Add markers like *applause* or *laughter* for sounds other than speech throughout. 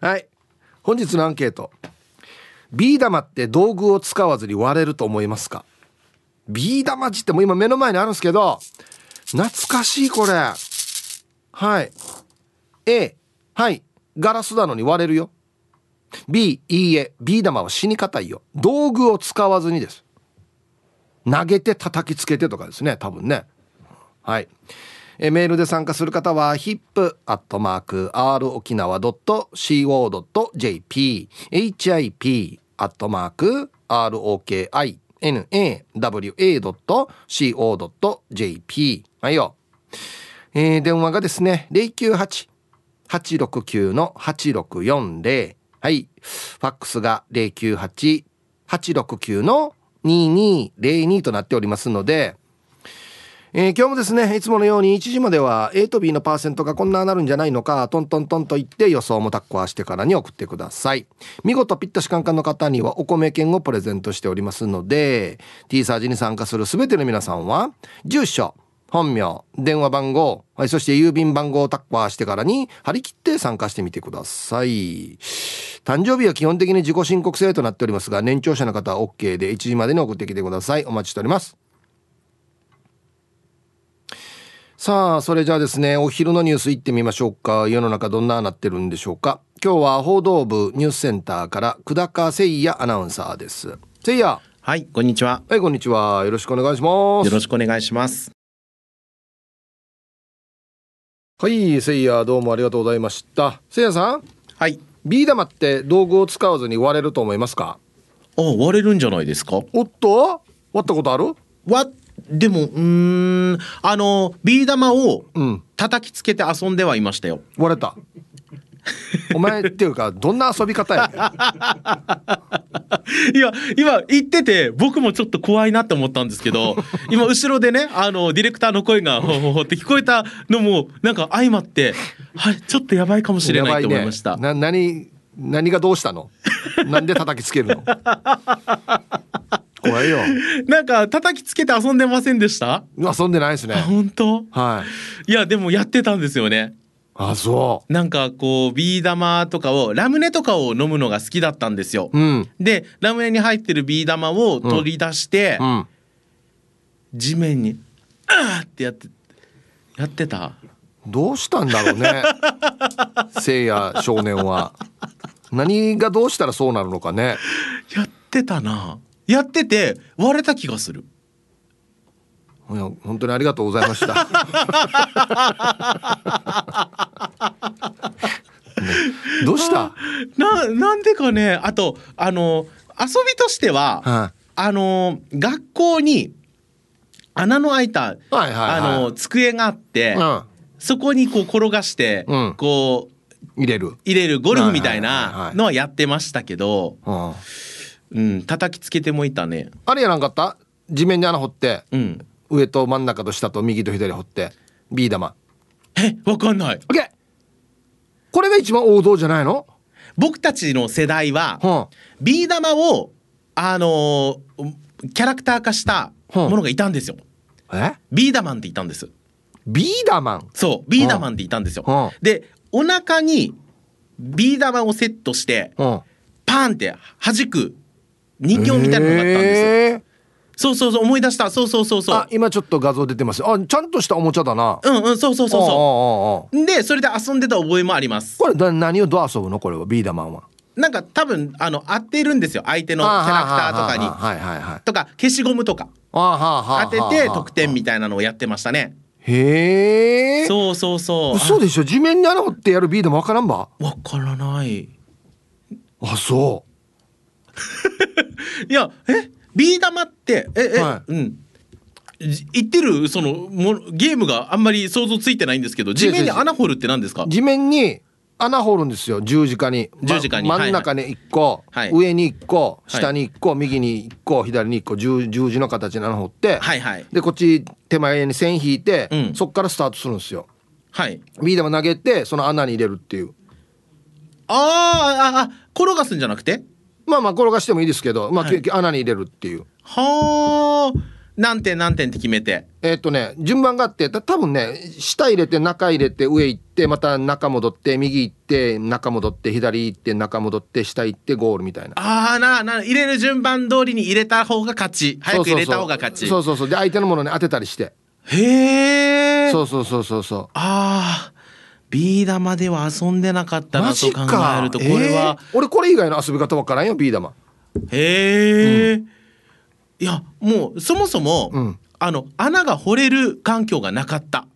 はい。本日のアンケート。ビー玉って道具を使わずに割れると思いますか？ビー玉ってもう今目の前にあるんですけど懐かしいこれ。はい。A はい。ガラスなのに割れるよ。B いいえ。ビー玉は死に硬いよ。道具を使わずにです。投げて叩きつけてとかですね。多分ね。はい。えメールで参加する方は hip.r 沖縄 .co.jp hip アットマーク ROKINAWA.co.jp はいよ、えー、電話がですね098-869の8640はい。ファックスが098-869の2202となっておりますのでえー、今日もですねいつものように1時までは A と B のパーセントがこんななるんじゃないのかトントントンと言って予想もタッコアしてからに送ってください。見事ピッタシカンカンの方にはお米券をプレゼントしておりますので T サージに参加する全ての皆さんは住所本名電話番号、はい、そして郵便番号をタッカーしてからに張り切って参加してみてください。誕生日は基本的に自己申告制となっておりますが年長者の方は OK で1時までに送ってきてください。お待ちしております。さあそれじゃあですねお昼のニュースいってみましょうか。世の中どんななってるんでしょうか。今日は報道部ニュースセンターから久高誠也アナウンサーです。誠也。はいこんにちは。はいこんにちは。よろしくお願いします。よろしくお願いします。はい誠也どうもありがとうございました。誠也さん。はい。ビー玉って道具を使わずに割れると思いますか？あ割れるんじゃないですか？おっと？割ったことある？割でもうんあのビー玉を叩きつけて遊んではいましたよ、割れた。お前っていうかどんな遊び方や *laughs* いや今言ってて僕もちょっと怖いなって思ったんですけど *laughs* 今後ろでねあのディレクターの声がほほほって聞こえたのもなんか相まってはいちょっとやばいかもしれないと思いました、ね、な何何がどうしたの？なんで叩きつけるの？怖いよ。*laughs* なんか叩きつけて遊んでませんでした？遊んでないですね。本当？はい。いやでもやってたんですよね。あそう。なんかこうビー玉とかをラムネとかを飲むのが好きだったんですよ、うん、でラムネに入ってるビー玉を取り出して、うん。うん、地面に「あー!」ってやってやってた。どうしたんだろうね。せいや少年は。何がどうしたらそうなるのかね。やってたなやってて割れた気がする。いや本当にありがとうございました、ね、*laughs* どうした？ななんでかねあとあの遊びとしては、はあの学校に穴の開いた、はいはいはい、あの机があって、うん、そこにこう転がして、うん、こう入れる。入れるゴルフみたいなのはやってましたけど、うん、叩きつけてもいたね。あれやらんかった？地面に穴掘って、うん、上と真ん中と下と右と左掘ってビー玉。えわかんない。オッケー！これが一番王道じゃないの？僕たちの世代は、はあ、ビー玉をあのー、キャラクター化したものがいたんですよ、はあ、え？ビーダマンっていたんです。ビーダマンそうビーダマンっていたんですよ、はあ、でお腹にビー玉をセットして、はパーンって弾く人形みたいなのがあったんですそうそうそう思い出した。そうそうそうそう。あ今ちょっと画像出てます。あちゃんとしたおもちゃだな。うんうんそうそうそうそう。でそれで遊んでた覚えもあります。これだ何をどう遊ぶの？これはビーダマンは。なんか多分あの合っているんですよ。相手のキャラクターとかに。はいはいはい。とか消しゴムとか。当てて得点みたいなのをやってましたね。へえそうそうそう。嘘でしょ？地面に穴掘ってやるビーダマンわからんば？わからない。あそう *laughs* いやえ？ビー玉ってええ、はい、うん。言ってる？そのもゲームがあんまり想像ついてないんですけど地面に穴掘るって何ですか？地面に穴掘るんですよ十字架に。十字架に、ま、真ん中に1個、はい、上に1個下に1個、はい、右に1個左に1個十十字の形に穴掘って、はいはい、でこっち手前に線引いて、うん、そっからスタートするんですよ。はい。ビー玉投げてその穴に入れるっていう。ああ転がすんじゃなくて？まあまあ転がしてもいいですけど、まあ、はい、穴に入れるっていう。はあ何点何点って決めて。えっとね順番があってた多分ね下入れて中入れて上行ってまた中戻って右行って中戻って左行って中戻って下行ってゴールみたいな。ああなな入れる順番通りに入れた方が勝ち。早く入れた方が勝ち。そうそうそう。で相手のものに当てたりして。へえそうそうそうそうそう。ああビー玉では遊んでなかったなマと考えるとこれは、えー？俺これ以外の遊び方わからんよビー玉。へえ、いやもうそもそも、うん。あの穴が掘れる環境がなかった。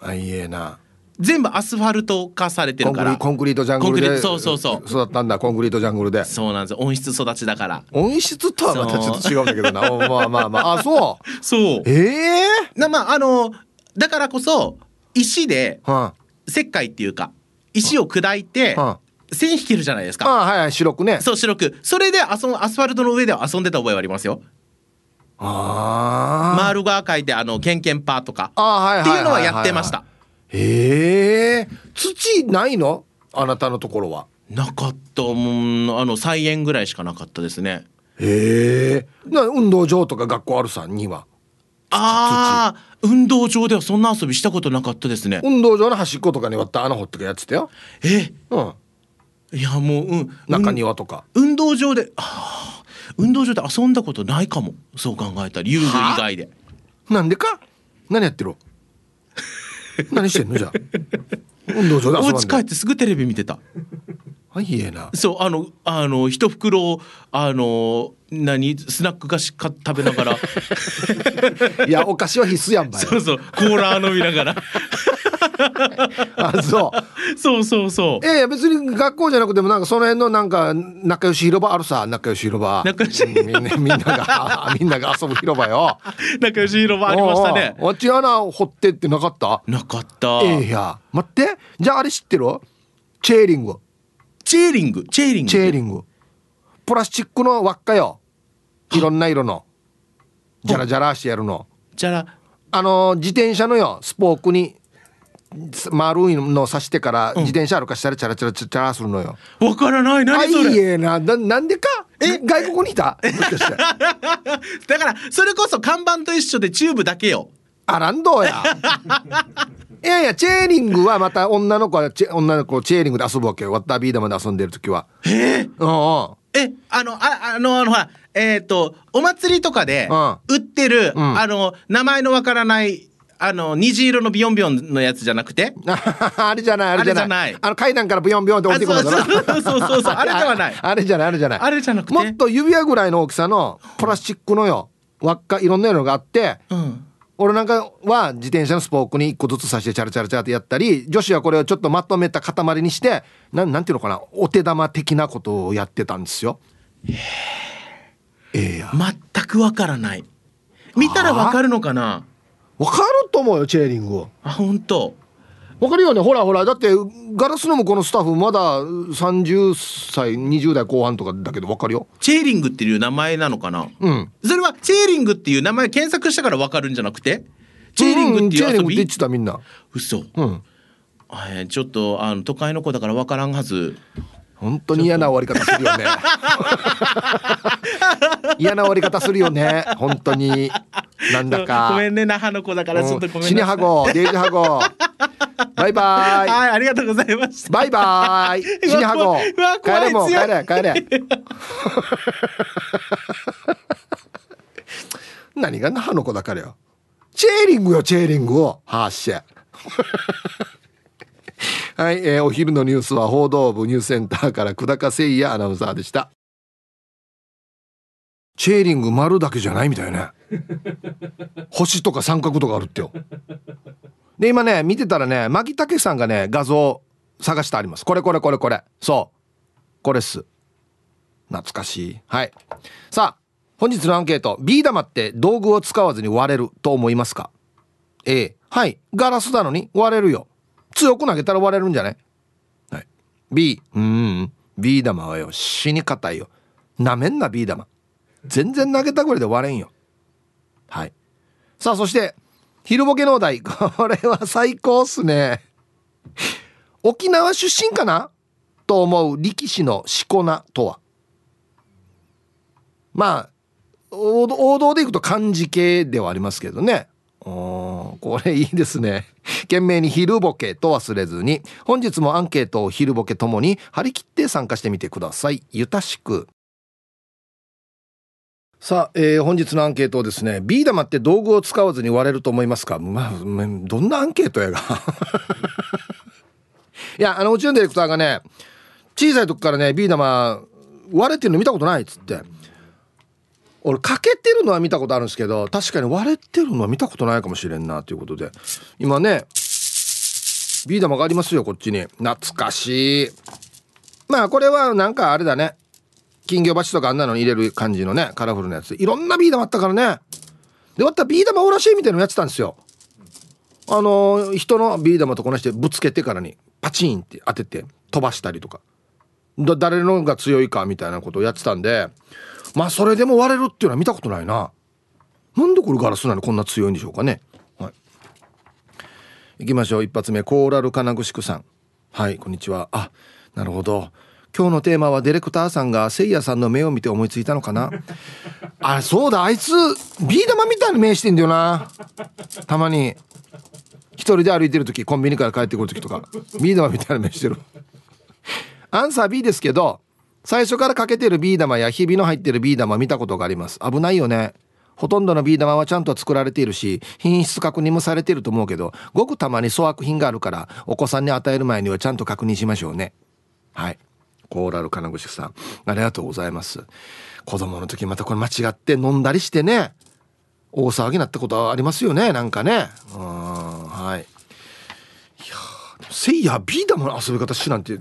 あいいえな。全部アスファルト化されてるから。コンクリートジャングルでそうそうそう。育ったんだコンクリートジャングルで。そうなんです。よ温室育ちだから。温室とはまたちょっと違うんだけどな。*laughs* おまあまあまあ。あそう。そう。ええなまああのだからこそ石でー、は石灰っていうか石を砕いて線引けるじゃないですあ、か。あはいはい白くね。そう白く。それで遊んアスファルトの上では遊んでた覚えはありますよ。あー。マールが書いてあのケンケンパーとか。あはいはいっていうのはやってました。へえ土ないの？あなたのところは。なかったもんあの菜園ぐらいしかなかったですね。へえな運動場とか学校あるさんにはああ運動場ではそんな遊びしたことなかったですね。運動場の端っことかに割った穴掘ってかやってたよ。え？うん。いやもううん。中庭とか、運動場であー運動場で遊んだことないかも。そう考えたら遊具以外で。なんでか？何やってる？何してんのじゃあ？*laughs* 運動場で遊ばんで。お家帰ってすぐテレビ見てたあいいえな。そうあのあの一袋あの何スナック菓子か食べながら。*laughs* いやお菓子は必須やんばい。そうそうコーラ飲みながら。*laughs* あそう。そうそうそう。いやいや別に学校じゃなくてもなんかその辺のなんか仲良し広場あるさ仲良し広場。仲良し。うんみんなみんなが *laughs* みんなが遊ぶ広場よ。仲良し広場ありましたね。あっち穴掘ってってなかった？なかった、ええや待って。じゃああれ知ってる？チェーリングチェーリングチェーリング。チェーリング。プラスチックの輪っかよ。いろんな色の。ジャラジャラしてやるの。じゃああの自転車のよスポークに丸いの刺してから自転車歩かしたらチャラチャラチャラするのよ、わからない。あい何それ。いえ。なななんでか？え？外国にいた？*laughs* だからそれこそ看板と一緒でチューブだけよ。あらんどうや *laughs* いやいやチェーリングはまた女の子は女の子チェーリングで遊ぶわけよ。ワッタービー玉で遊んでる時は。えうんうん。えあのああのあのえっ、とお祭りとかでうん。売ってる、うん。あの名前のわからないあの虹色のビヨンビヨンのやつじゃなくて？*laughs* あれじゃないあれじゃない。あの階段からブヨンブヨンって降りてくるんだろあそうそうそうそうそうあれではないあれじゃないあれじゃないあれじゃなくてもっと指輪ぐらいの大きさのプラスチックのよ輪っかいろんな色があってうん俺なんかは自転車のスポークに一個ずつ刺してチャラチャラチャラってやったり女子はこれをちょっとまとめた塊にしてなんなんていうのかな？お手玉的なことをやってたんですよ。ええや全くわからない。見たらわかるのかな？わかると思うよチェーリングあ本当わかるよね。ほらほら。だってガラスの向こうのスタッフまだ30歳20代後半とかだけどわかるよ。チェーリングっていう名前なのかな？うん。それはチェーリングっていう名前検索したからわかるんじゃなくて？チェーリングってんチェーリングってたみんな。嘘。うん。えーちょっとあの都会の子だからわからんはず本当に嫌な終わり方するよね。*laughs* 嫌な終わり方するよね。本当に。なんだか。ごめんね那覇の子だからちょっとごめんなさい。死にはごデイジハゴバイバイ。はいありがとうございました。バイバイ。死にはご帰れもう帰れ帰れ。何が那覇の子だからよ。チェーリングよチェーリングを。はっしゃ *laughs* はい、えーお昼のニュースは報道部ニュースセンターから久高誠也アナウンサーでした。チェーリング丸だけじゃないみたいね。*laughs* 星とか三角とかあるってよ。で今ね見てたらね牧武さんがね画像探してあります。これこれこれこれ。そう。これっす。懐かしい。はい。さあ本日のアンケート。ビー玉って道具を使わずに割れると思いますか？A はい。ガラスなのに割れるよ強く投げたら割れるんじゃない、はい、B うーん。ビー玉はよ死に硬いよ。なめんなビー玉。全然投げたぐらいで割れんよ。はい。さあそして昼ボケのお題。これは最高っすね。沖縄出身かな？と思う力士のしこ名とは。まあ王道でいくと漢字系ではありますけどねおこれいいですね。懸命に昼ボケと忘れずに。本日もアンケートを昼ボケともに張り切って参加してみてください。ゆたしく。さあ、えー、本日のアンケートをですね、ビー玉って道具を使わずに割れると思いますか？まあ、どんなアンケートやが？*laughs* いや、あの、うちのディレクターがね、小さい時からね、ビー玉割れてるの見たことないっつって。俺、かけてるのは見たことあるんですけど、確かに割れてるのは見たことないかもしれんな、ということで。今ね、ビー玉がありますよ、こっちに。懐かしい。まあ、これはなんかあれだね。金魚鉢とかあんなのに入れる感じのねカラフルなやついろんなビー玉あったからねでまたらビー玉おらしいみたいなのやってたんですよあの人のビー玉とこなしてぶつけてからにパチンって当てて飛ばしたりとか誰のが強いかみたいなことをやってたんでまあそれでも割れるっていうのは見たことないな。なんでこれガラスなの？こんな強いんでしょうかね。はい。行きましょう。一発目。コーラル金具宿さん。はいこんにちは。あなるほど。今日のテーマはディレクターさんがせいやさんの目を見て思いついたのかな。*laughs* あそうだ。あいつビー玉みたいな目してんだよな。たまに。一人で歩いてる時コンビニから帰ってくる時とか。ビー玉みたいな目してる。アンサー B ですけど最初からかけてるビー玉やひびの入ってるビー玉見たことがあります。危ないよね。ほとんどのビー玉はちゃんと作られているし品質確認もされていると思うけどごくたまに粗悪品があるからお子さんに与える前にはちゃんと確認しましょうね。はい。コーラル金串さんありがとうございます。子供の時またこれ間違って飲んだりしてね大騒ぎになったことはありますよねなんかね。うんはい。いやせいやビー玉の遊び方しなんて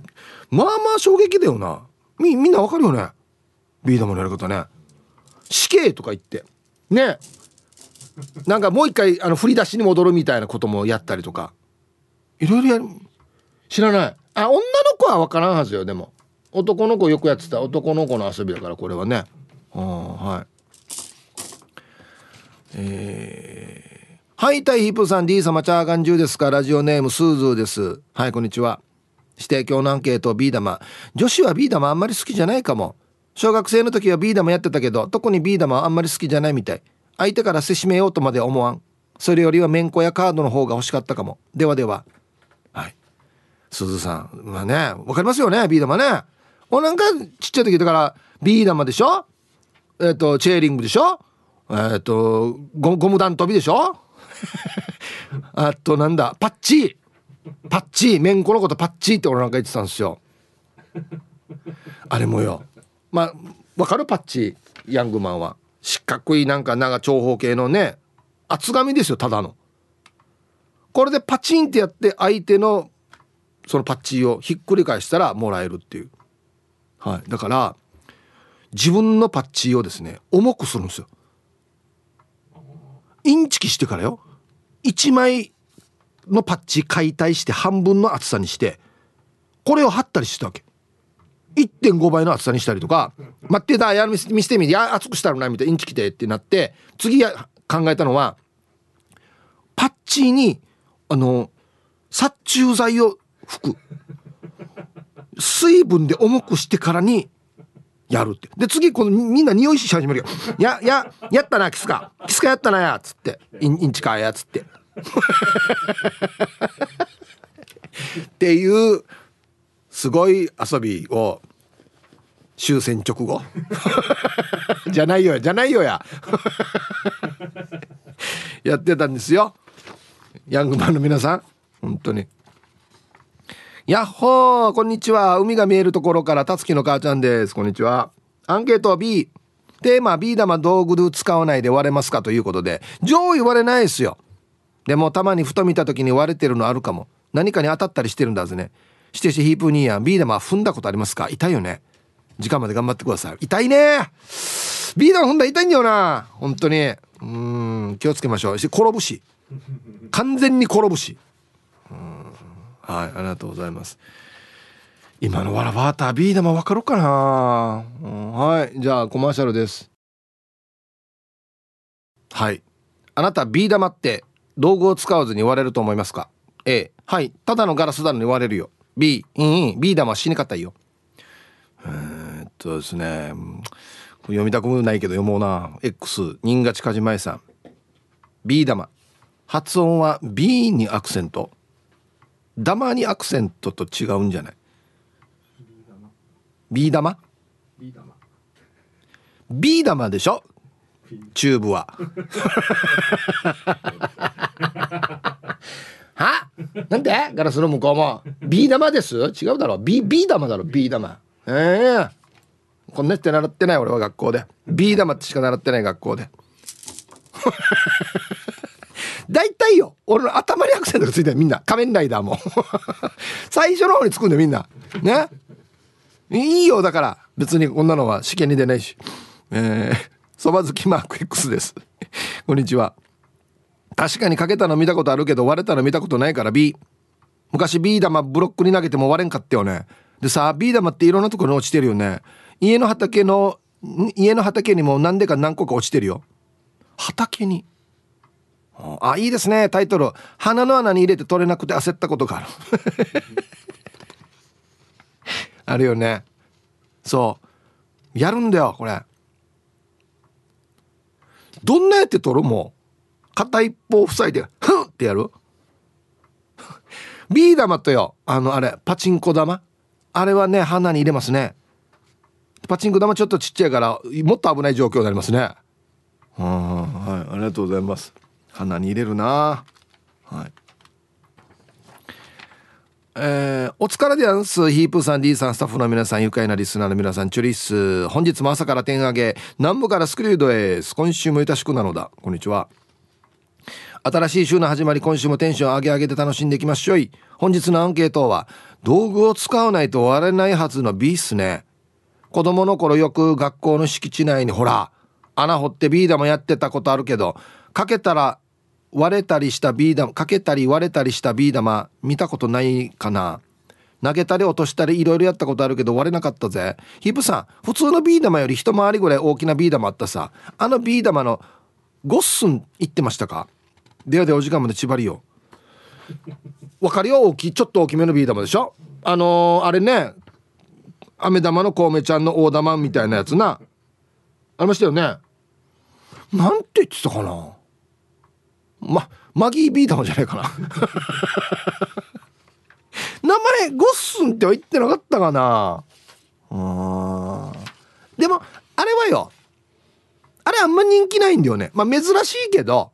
まあまあ衝撃だよな。みみんなわかるよね？ビー玉のやり方ね。死刑とか言って。ね。なんかもう一回あの振り出しに戻るみたいなこともやったりとか。いろいろやる。知らない。あ女の子は分からんはずよでも。男の子よくやってた。男の子の遊びだからこれはね。はい。えー、はいタイヒープさん D 様チャーガン中ですか？ラジオネームスーズーです。はいこんにちは。指定教のアンケート B 玉。女子は B 玉あんまり好きじゃないかも。小学生の時は B 玉やってたけど特に B 玉はあんまり好きじゃないみたい。相手からせしめようとまで思わん。それよりはめんこやカードの方が欲しかったかも。ではでは。はい。すずさんまあねわかりますよね B 玉ね。おなんかちっちゃい時だからビー玉でしょ？えっ、ー、とチェーリングでしょ？えっ、ー、とゴゴム弾飛びでしょ？*laughs* あとなんだパッチ。パッチーめんこのことパッチーって俺なんか言ってたんですよ。あれもよ。まあわかるパッチーヤングマンは。四角いなんか長長方形のね厚紙ですよただの。これでパチンってやって相手のそのパッチーをひっくり返したらもらえるっていう。はい、だから自分のパッチーをですね重くするんですよ。インチキしてからよ。1枚のパッチ解体して半分の厚さにしてこれを貼ったりしてたわけ1.5倍の厚さにしたりとか「待ってだや見せ見せてみてや厚くしたらな」みたいなインチキでってなって次や考えたのはパッチにあの殺虫剤を吹く水分で重くしてからにやるって。で、次、このみんな匂いし始めるよ。や、や、やったな、キスか。キスかやったなや、っつって。インインチかや、っつって。っていう、すごい遊びを、終戦直後 *laughs* じゃないよ、じゃないよや。*laughs* やってたんですよ。ヤングマンの皆さん。本当に。やっほーこんにちは海が見えるところからたつきの母ちゃんですこんにちはアンケート B テーマ B 玉道具で使わないで割れますか？ということで上位割れないですよでもたまにふと見た時に割れてるのあるかも。何かに当たったりしてるんだぜね。してしヒープニーやん B 玉踏んだことありますか？痛いよね。時間まで頑張ってください。痛いね！B 玉踏んだ痛いんだよな！本当に。うん気をつけましょう。し転ぶし。完全に転ぶし。はいありがとうございます。今のわらバーター B 玉分かるかな、うん、はいじゃあコマーシャルです。はい。あなた B 玉って道具を使わずに割れると思いますか？A はい。ただのガラスなのに割れるよ。B うん B 玉は死に方いよ。えー、っとですね。読みたくもないけど読もうな。X 新勝梶前さん。B 玉発音は B にアクセント。玉にアクセントと違うんじゃない？B 玉 B 玉でしょ？チューブは。*laughs* は？なんで？ガラスの向こうも。B 玉です？違うだろ。B, B 玉だろ。B 玉。ええ。ー、こんなって習ってない俺は学校で。B 玉ってしか習ってない学校で。*laughs* 大体よ。俺の頭にアクセントがついてる。みんな。仮面ライダーも。*laughs* 最初の方につくんだよみんな。ね？いいよ。だから。別にこんなのは試験に出ないし。えー、そば好きマーク X です。*laughs* こんにちは。確かにかけたの見たことあるけど割れたの見たことないから B 昔 B 玉ブロックに投げても割れんかったよね。でさ B 玉っていろんなところに落ちてるよね。家の畑の家の畑にも何でか何個か落ちてるよ。畑に。あいいですね。タイトル。鼻の穴に入れて取れなくて焦ったことがある。*laughs* あるよね。そう。やるんだよこれ。どんなやって取る？もう片一方塞いでふんってやる？ビー玉とよあのあれパチンコ玉？あれはね鼻に入れますね。パチンコ玉ちょっとちっちゃいからもっと危ない状況になりますね。はい。ありがとうございます。鼻に入れるな。はい。えー、お疲れでやんす。ヒープさん、D さん、スタッフの皆さん、愉快なリスナーの皆さん、チュリス。本日も朝から点上げ、南部からスクリュードへ今週もいたしくなのだ。こんにちは。新しい週の始まり、今週もテンション上げ上げで楽しんでいきましょい。本日のアンケートは、道具を使わないと割れないはずの B っすね。子供の頃よく学校の敷地内に、ほら、穴掘ってビー玉やってたことあるけど、かけたら割れたりしたビー玉かけたり割れたりしたビー玉見たことないかな。投げたり落としたりいろいろやったことあるけど割れなかったぜ。ヒップさん普通のビー玉より一回りぐらい大きなビー玉あったさ。あのビー玉のゴッスン行ってましたか？ではでお時間まで縛りよわかるよ大きいちょっと大きめのビー玉でしょ？あのー、あれね飴玉のコウメちゃんの大玉みたいなやつな。ありましたよね。なんて言ってたかな？ま、マギービー玉じゃないかな。*laughs* 名前ゴッスンっては言ってなかったかな。うん。でもあれはよ。あれあんま人気ないんだよね。まあ珍しいけど。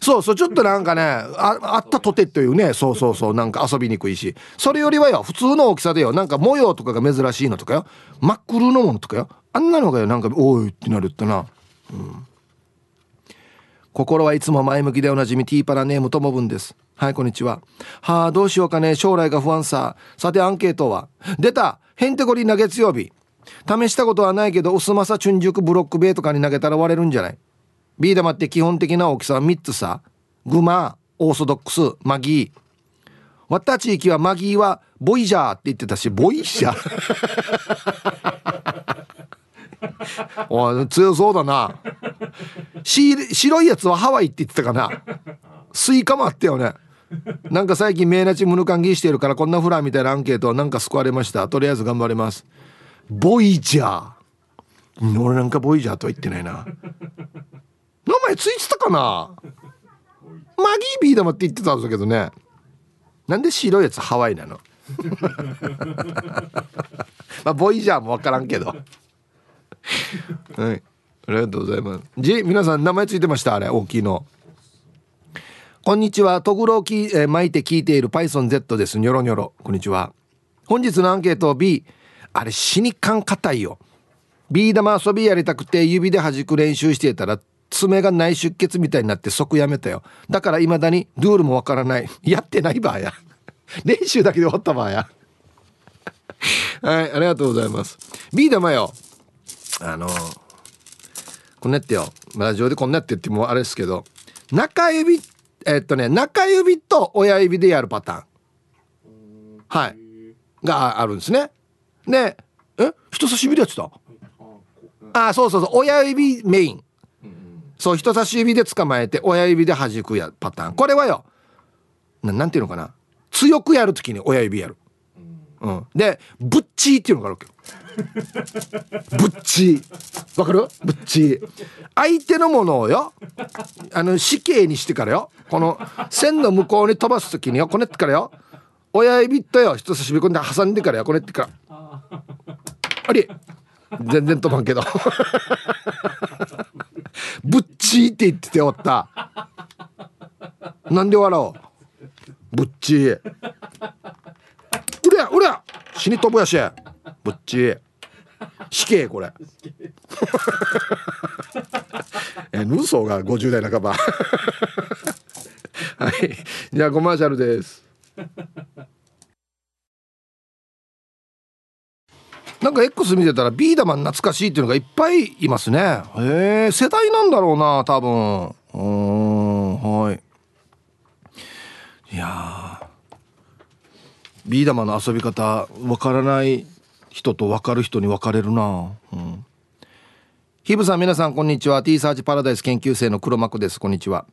そうそうちょっとなんかねああったとてというね。そうそうそうなんか遊びにくいし。それよりはよ普通の大きさでよ。なんか模様とかが珍しいのとかよ。真っ黒のものとかよ。あんなのがよなんかおいってなるってな。うん心はいつも前向きでおなじみティーパラネームともぶんです。はいこんにちは。はあどうしようかね。将来が不安さ。さてアンケートは。出た。へんてこりな月曜日試したことはないけど薄まさ純熟ブロック塀とかに投げたら割れるんじゃない。ビー玉って基本的な大きさは3つさ。グマオーソドックスマギー。割った地域はマギーはボイジャーって言ってたしボイジャー。*laughs* お強そうだな。白いやつはハワイって言ってたかな。スイカもあったよね。なんか最近メイナチムヌカンギしてるからこんなフラーみたいなアンケートなんか救われました。とりあえず頑張ります。ボイジャー。俺なんかボイジャーとは言ってないな。名前ついてたかな。マギービー玉って言ってたんだけどね。なんで白いやつハワイなの？*laughs* まあボイジャーも分からんけど。はい。ありがとうございます。じ皆さん名前ついてました？あれ大きいの。こんにちは。とぐろをき、えー、巻いて聞いている PythonZ です。ニョロニョロ。こんにちは。本日のアンケート B あれ死にかん硬いよ。ビー玉遊びやりたくて指で弾く練習してたら爪が内出血みたいになって即やめたよ。だから未だにルールもわからない。*laughs* やってない場合や。*laughs* 練習だけで終わった場合や。はいありがとうございます。ビー玉よ。あのこんなってよ。ラジオでこんなってってもあれですけど中指えっとね中指と親指でやるパターン。はい。があるんですね。でえ？人差し指でやってた？あそうそうそう。親指メイン。そう人差し指で捕まえて親指で弾くやパターン。これはよななんていうのかな。強くやるときに親指やるうん。でブッチーっていうのがあるわけよ。*laughs* ブッチー。わかる？ブッチー。相手のものをよあの死刑にしてからよこの線の向こうに飛ばす時によこねってからよ親指とよ人差し指こんで挟んでからよこねってから。あり？全然飛ばんけど。*laughs* ブッチーって言ってておった。なんで笑おう？ブッチーうりゃうりゃ死に飛ぶやし。ブッチー死刑これ。*laughs* えヌーソーが50代半ば。*laughs* はい。じゃあコマーシャルです。なんか X 見てたらビーダマン懐かしいっていうのがいっぱいいますね。へえ世代なんだろうな多分。うんはい。いやビー玉の遊び方わからない人と分かる人に分かれるな。うん。ヒブさん皆さんこんにちは。T サージパラダイス研究生の黒幕です。こんにちは。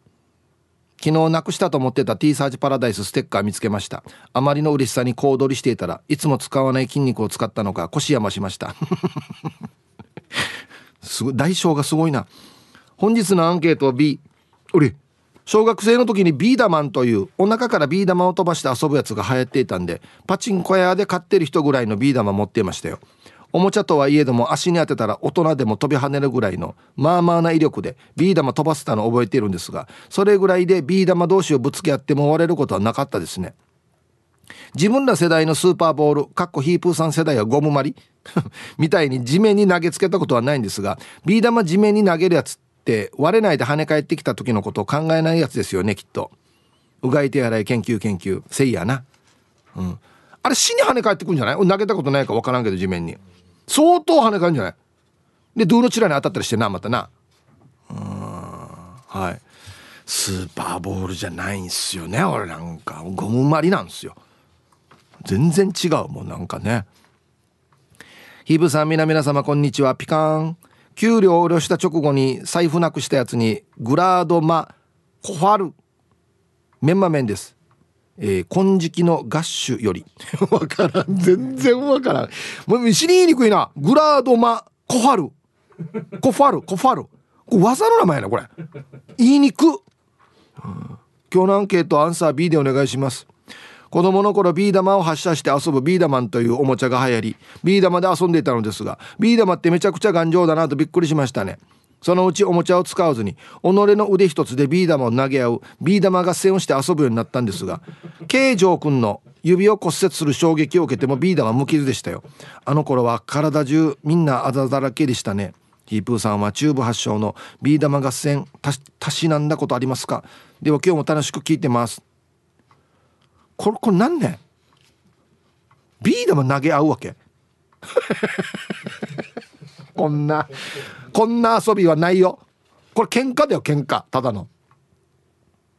昨日なくしたと思ってた T サージパラダイスステッカー見つけました。あまりの嬉しさに小躍りしていたらいつも使わない筋肉を使ったのか腰やましました。*laughs* すごい代償がすごいな。本日のアンケート B おれ？小学生の時にビーダマンというお腹からビー玉を飛ばして遊ぶやつが流行っていたんでパチンコ屋で買ってる人ぐらいのビー玉持っていましたよ。おもちゃとはいえども足に当てたら大人でも飛び跳ねるぐらいのまあまあな威力でビー玉飛ばせたのを覚えているんですがそれぐらいでビー玉同士をぶつけ合っても割れることはなかったですね。自分ら世代のスーパーボールかっこヒープーさん世代はゴムまり *laughs* みたいに地面に投げつけたことはないんですがビー玉地面に投げるやつって割れないで跳ね返ってきた時のことを考えないやつですよねきっと。うがい手洗い研究研究。せいやな。うん。あれ死に跳ね返ってくんじゃない？投げたことないか分からんけど地面に。相当跳ね返るんじゃない？でドゥーのチラに当たったりしてなまたな。うん。はい。スーパーボールじゃないんすよね俺なんか。ゴムまりなんすよ。全然違うもんなんかね。ヒブさん皆皆様こんにちは。ピカーン。給料を下ろした直後に財布なくしたやつにグラードマコファルメンマ麺です。えー、金色のガッシュより。*laughs* わからん。全然わからん。もう死ににくいな。グラードマコファル。コファルコファル。これ技の名前やなこれ。言いにく、うん、今日のアンケートアンサー B でお願いします。子供の頃ビー玉を発射して遊ぶビーダマンというおもちゃが流行りビー玉で遊んでいたのですがビー玉ってめちゃくちゃ頑丈だなとびっくりしましたね。そのうちおもちゃを使わずに己の腕一つでビー玉を投げ合うビー玉合戦をして遊ぶようになったんですが慶城君の指を骨折する衝撃を受けてもビー玉無傷でしたよ。あの頃は体中みんなあざだらけでしたね。ヒープーさんはチューブ発祥のビー玉合戦たしなんだことありますか？では今日も楽しく聞いてます。これこれ何ねビー玉投げ合うわけ。*laughs* こんなこんな遊びはないよ。これ喧嘩だよ喧嘩。ただの。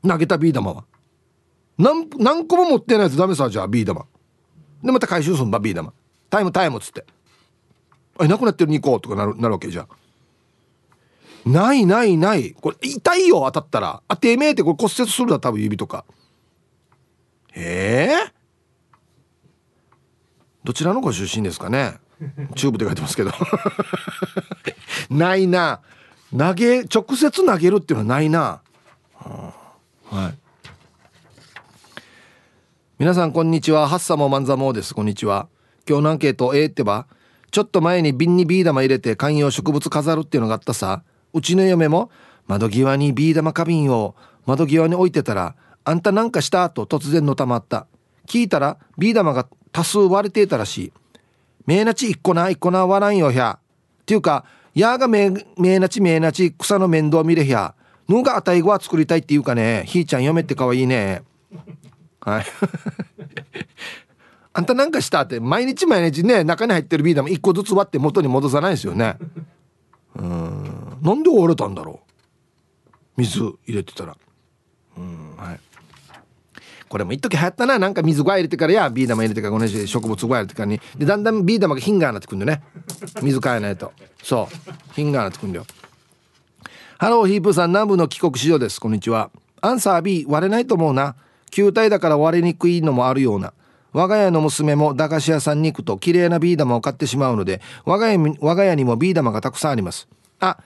投げたビー玉は。何何個も持ってないやつ。ダメさじゃあビー玉。でまた回収すんばビー玉。タイムタイムっつって。あなくなってる2個とかなるなるわけじゃないないない。これ痛いよ当たったら。あてめえってこれ骨折するだ多分指とか。ええどちらのご出身ですかね？*laughs* チューブって書いてますけど。*laughs* ないな。投げ直接投げるっていうのはないな、ははい。皆さんこんにちは。ハッサモマンザモです。こんにちは。今日のアンケートええってばちょっと前に瓶にビー玉入れて観葉植物飾るっていうのがあったさ。うちの嫁も窓際にビー玉花瓶を窓際に置いてたらあんたなんかした？と突然のたまった。聞いたらビー玉が多数割れていたらしい。めえなち一個な一個な割らんよひゃ。っていうかやがめめえなちめえなち草の面倒見れひゃ。ぬがあたいごは作りたいっていうかね。ひーちゃん嫁ってかわいいね。はい。*laughs* あんたなんかした？って毎日毎日ね中に入ってるビー玉一個ずつ割って元に戻さないですよね。うん。なんで折れたんだろう？水入れてたら。うんはい。これも一時流行ったな。なんか水が入れてからやビー玉入れてから同じ植物が入れてからに。でだんだんビー玉がヒンガーになってくんだよね。水変えないと。そう。ヒンガーになってくんだよ。ハローヒープさん。南部の帰国子女です。こんにちは。アンサー B 割れないと思うな。球体だから割れにくいのもあるような。我が家の娘も駄菓子屋さんに行くと綺麗なビー玉を買ってしまうので我が家我が家にもビー玉がたくさんあります。あ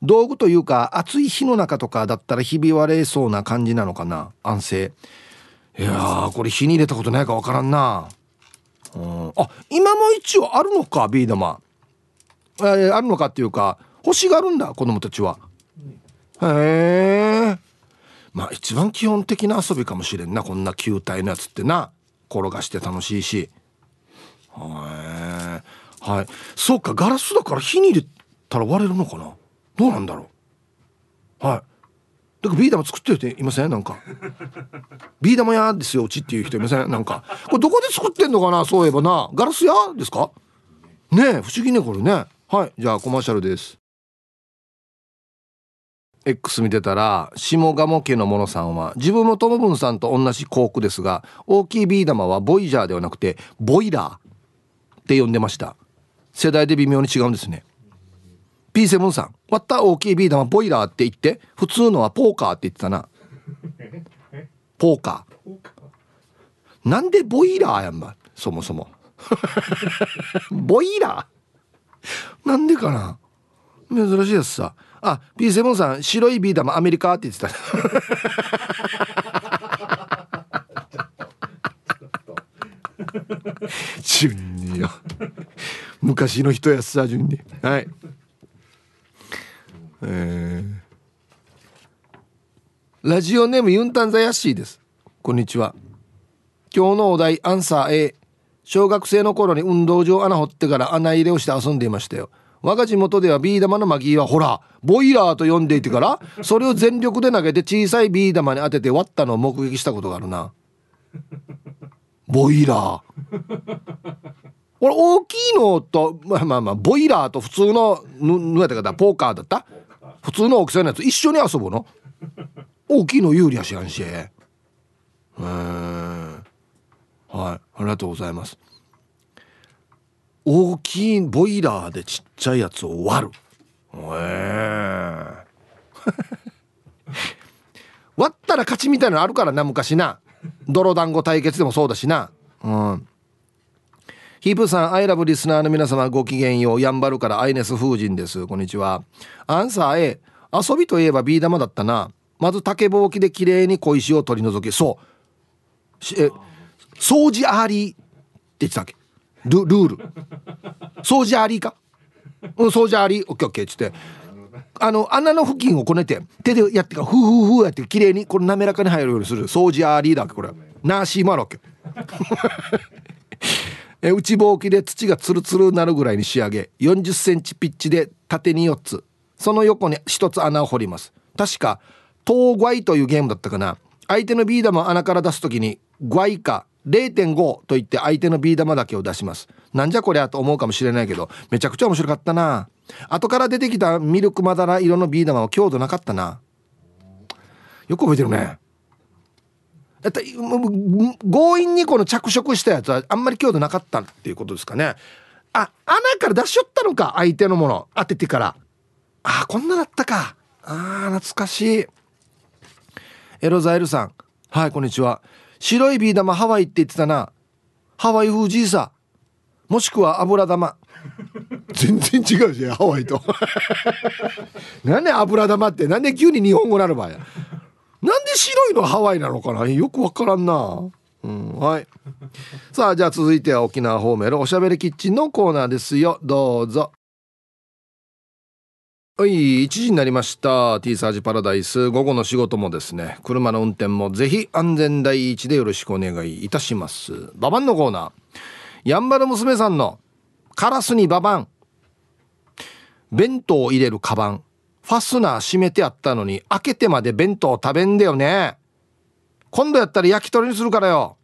道具というか暑い日の中とかだったらひび割れそうな感じなのかな。安静。いやこれ火に入れたことないかわからんな。うんあ今も一応あるのかビー玉。えー、あるのかっていうか欲しがるんだ子供たちは。へえまあ一番基本的な遊びかもしれんなこんな球体のやつってな。転がして楽しいし。はいはい。そうかガラスだから火に入れたら割れるのかな。どうなんだろう。はい。だからビー玉作ってる人いません？なんか。ビー玉屋ですようちっていう人いません？なんか。これどこで作ってんのかな？そういえばな。ガラス屋ですか？ねえ不思議ねこれね。はいじゃあコマーシャルです。X 見てたら下鴨家の者さんは自分もトムブンさんと同じ校区ですが大きいビー玉はボイジャーではなくてボイラーって呼んでました。世代で微妙に違うんですね。P7 さん割った大きいビー玉ボイラーって言って普通のはポーカーって言ってたな。ポーカー。なんでボイラーやんばそもそも。*laughs* ボイラー？なんでかな？珍しいやつさ。あ P7 さん白いビー玉アメリカって言ってた *laughs* 順によ。昔の人やさ順に。はい。えー、ラジオネームユンタンザヤッシーです。こんにちは。今日のお題アンサー A 小学生の頃に運動場穴掘ってから穴入れをして遊んでいましたよ。我が地元ではビー玉のマギーはほらボイラーと呼んでいてからそれを全力で投げて小さいビー玉に当てて割ったのを目撃したことがあるな。ボイラー。俺大きいのとまあまあまあボイラーと普通のぬやったかポーカーだった？普通の大きさのやつ一緒に遊ぶの？大きいの有利やしやんし。うんはい。ありがとうございます。大きいボイラーでちっちゃいやつを割る。へえ *laughs* 割ったら勝ちみたいなのあるからな昔な。泥団子対決でもそうだしな。うん。ヒープさん、アイラブリスナーの皆様ごきげんよう。やんばるからアイネス風神です。こんにちは。アンサー A。遊びといえばビー玉だったな。まず竹ぼうきで綺麗に小石を取り除き、そう。え、掃除ありって言ってたっけ？ルルール。掃除ありか？うん、掃除あり。オッケーオッケーっつって。あの穴の付近をこねて手でやってかフーフーフーやって綺麗にこれ滑らかに入るようにする掃除ありだっけこれナーシーマロッケえ内ぼうきで土がツルツルなるぐらいに仕上げ。40センチピッチで縦に4つ。その横に1つ穴を掘ります。確かトーグワイというゲームだったかな。相手のビー玉を穴から出す時にグワイか0.5と言って相手のビー玉だけを出します。なんじゃこりゃと思うかもしれないけどめちゃくちゃ面白かったな。後から出てきたミルクマダラ色のビー玉は強度なかったな。よく覚えてるね。だって強引にこの着色したやつはあんまり強度なかったっていうことですかね。あ穴から出しよったのか相手のもの。当ててから。あこんなだったか。あ懐かしい。エロザエルさん。はいこんにちは。白いビー玉ハワイって言ってたな。ハワイ風じいさ。もしくは油玉。全然違うしハワイと。*laughs* なんで油玉ってなんで急に日本語なる場合やなんで白いのハワイなのかな？よくわからんな。うん、はい。*laughs* さあ、じゃあ続いては沖縄方面のおしゃべりキッチンのコーナーですよ。どうぞ。はい、1時になりました。T サージパラダイス。午後の仕事もですね、車の運転もぜひ安全第一でよろしくお願いいたします。ババンのコーナー。やんばる娘さんのカラスにババン。弁当を入れるカバン。ファスナー閉めてあったのに開けてまで弁当食べんだよね。今度やったら焼き鳥にするからよ。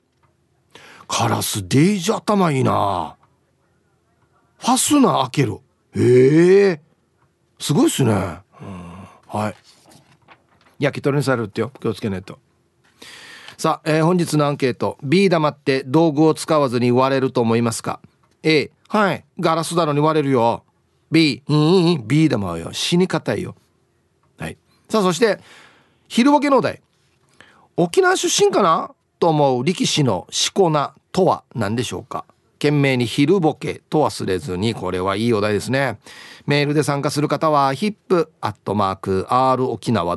カラスデイジ頭いいな。ファスナー開ける。ええ。ー、すごいっすね、はい。焼き鳥にされるってよ。気をつけないと。さあ、えー、本日のアンケート。ビー玉って道具を使わずに割れると思いますか？A はい。ガラスだのに割れるよ。B、うん、B 玉よ。死に方いよ。はい。さあ、そして、昼ボケのお題。沖縄出身かなと思う力士のしこなとは何でしょうか？懸命に昼ボケと忘れずにこれはいいお題ですねメールで参加する方は hip.r 沖縄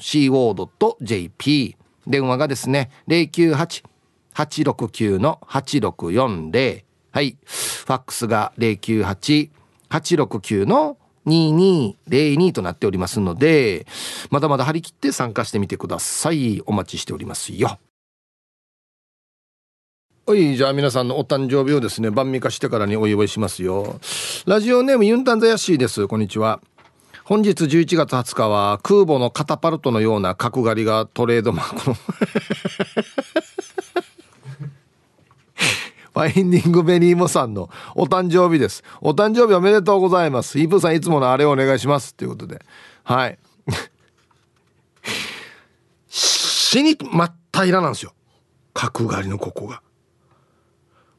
.co.jp 電話がですね098-869-8640はいファックスが098 869の2202となっておりますのでまだまだ張り切って参加してみてください。お待ちしておりますよ。はいじゃあ皆さんのお誕生日をですね晩味化してからにお祝いしますよ。ラジオネームユンタンザヤシーです。こんにちは。本日11月20日は空母のカタパルトのような角刈りがトレードマークの。ファインディングベニーモさんのお誕生日です。お誕生日おめでとうございます。イープさんいつものあれをお願いします。ということで。はい。死に真っ平らなんですよ。角刈りのここが。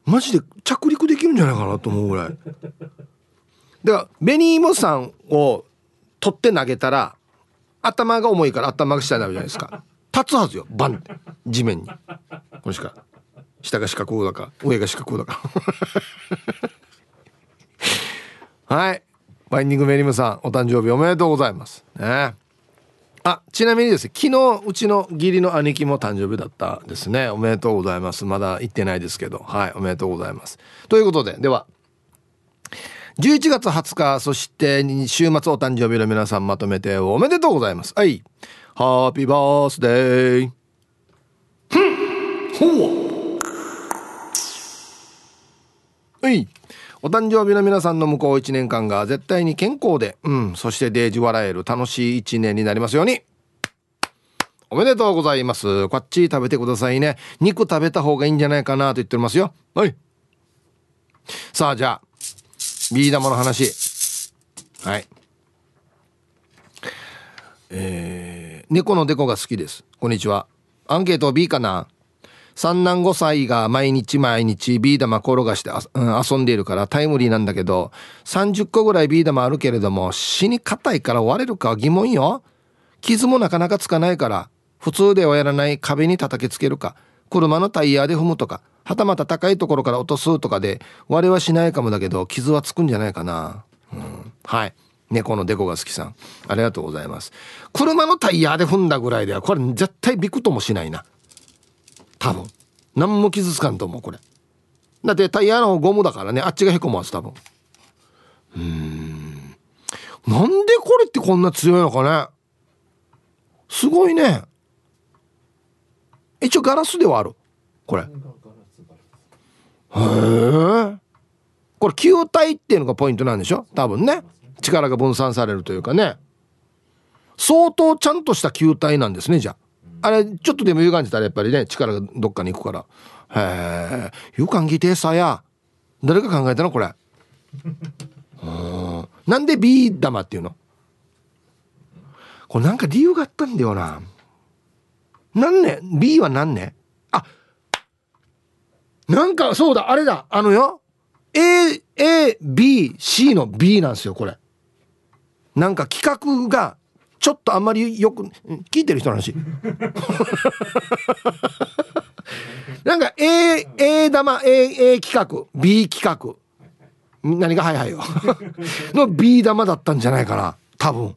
マジで着陸できるんじゃないかなと思うぐらい。だから、ベニーモさんを取って投げたら、頭が重いから頭が下になるじゃないですか。立つはずよ。バンって。地面に。これしか。下が四角だか上が四角だか。*laughs* はい。バインディングメリムさんお誕生日おめでとうございます。ね。あちなみにですね昨日うちの義理の兄貴も誕生日だったですね。おめでとうございます。まだ行ってないですけど。はいおめでとうございます。ということででは11月20日そして週末お誕生日の皆さんまとめておめでとうございます。はい。ハッピーバースデー。ふんほう。はいお誕生日の皆さんの向こう1年間が絶対に健康で、うん、そしてデージ笑える楽しい1年になりますように。おめでとうございます。こっち食べてくださいね。肉食べた方がいいんじゃないかなと言っておりますよ。はい。さあ、じゃあ、ビー玉の話。はい。えー、猫のデコが好きです。こんにちは。アンケート B かな？三男5歳が毎日毎日ビー玉転がして遊んでいるからタイムリーなんだけど30個ぐらいビー玉あるけれども死に硬いから割れるか疑問よ。傷もなかなかつかないから普通ではやらない。壁に叩きつけるか。車のタイヤで踏むとかはたまた高いところから落とすとかで割れはしないかもだけど傷はつくんじゃないかな、うん、はい。猫のデコが好きさん。ありがとうございます。車のタイヤで踏んだぐらいではこれ絶対びくともしないな。多分。何も傷つかんと思うこれ。だってタイヤのゴムだからねあっちがへこむはず多分。うん。なんでこれってこんな強いのかね。すごいね。一応ガラスではある。これ。へえこれ球体っていうのがポイントなんでしょ？多分ね。力が分散されるというかね。相当ちゃんとした球体なんですねじゃあ。あれちょっとでも歪んでたらやっぱりね力がどっかに行くから。へえ床ぎてさや誰が考えたのこれ？うん。なんで B 玉っていうの？これなんか理由があったんだよな。何年 ?B は何年あなんかそうだあれだ。あのよ。A、A、B、C の B なんですよこれ。なんか企画がちょっとあんまりよく聞いてる人の話。*laughs* なんか A, A 玉 A, A 企画 B 企画。何がはいはいよ。の B 玉だったんじゃないかな。多分。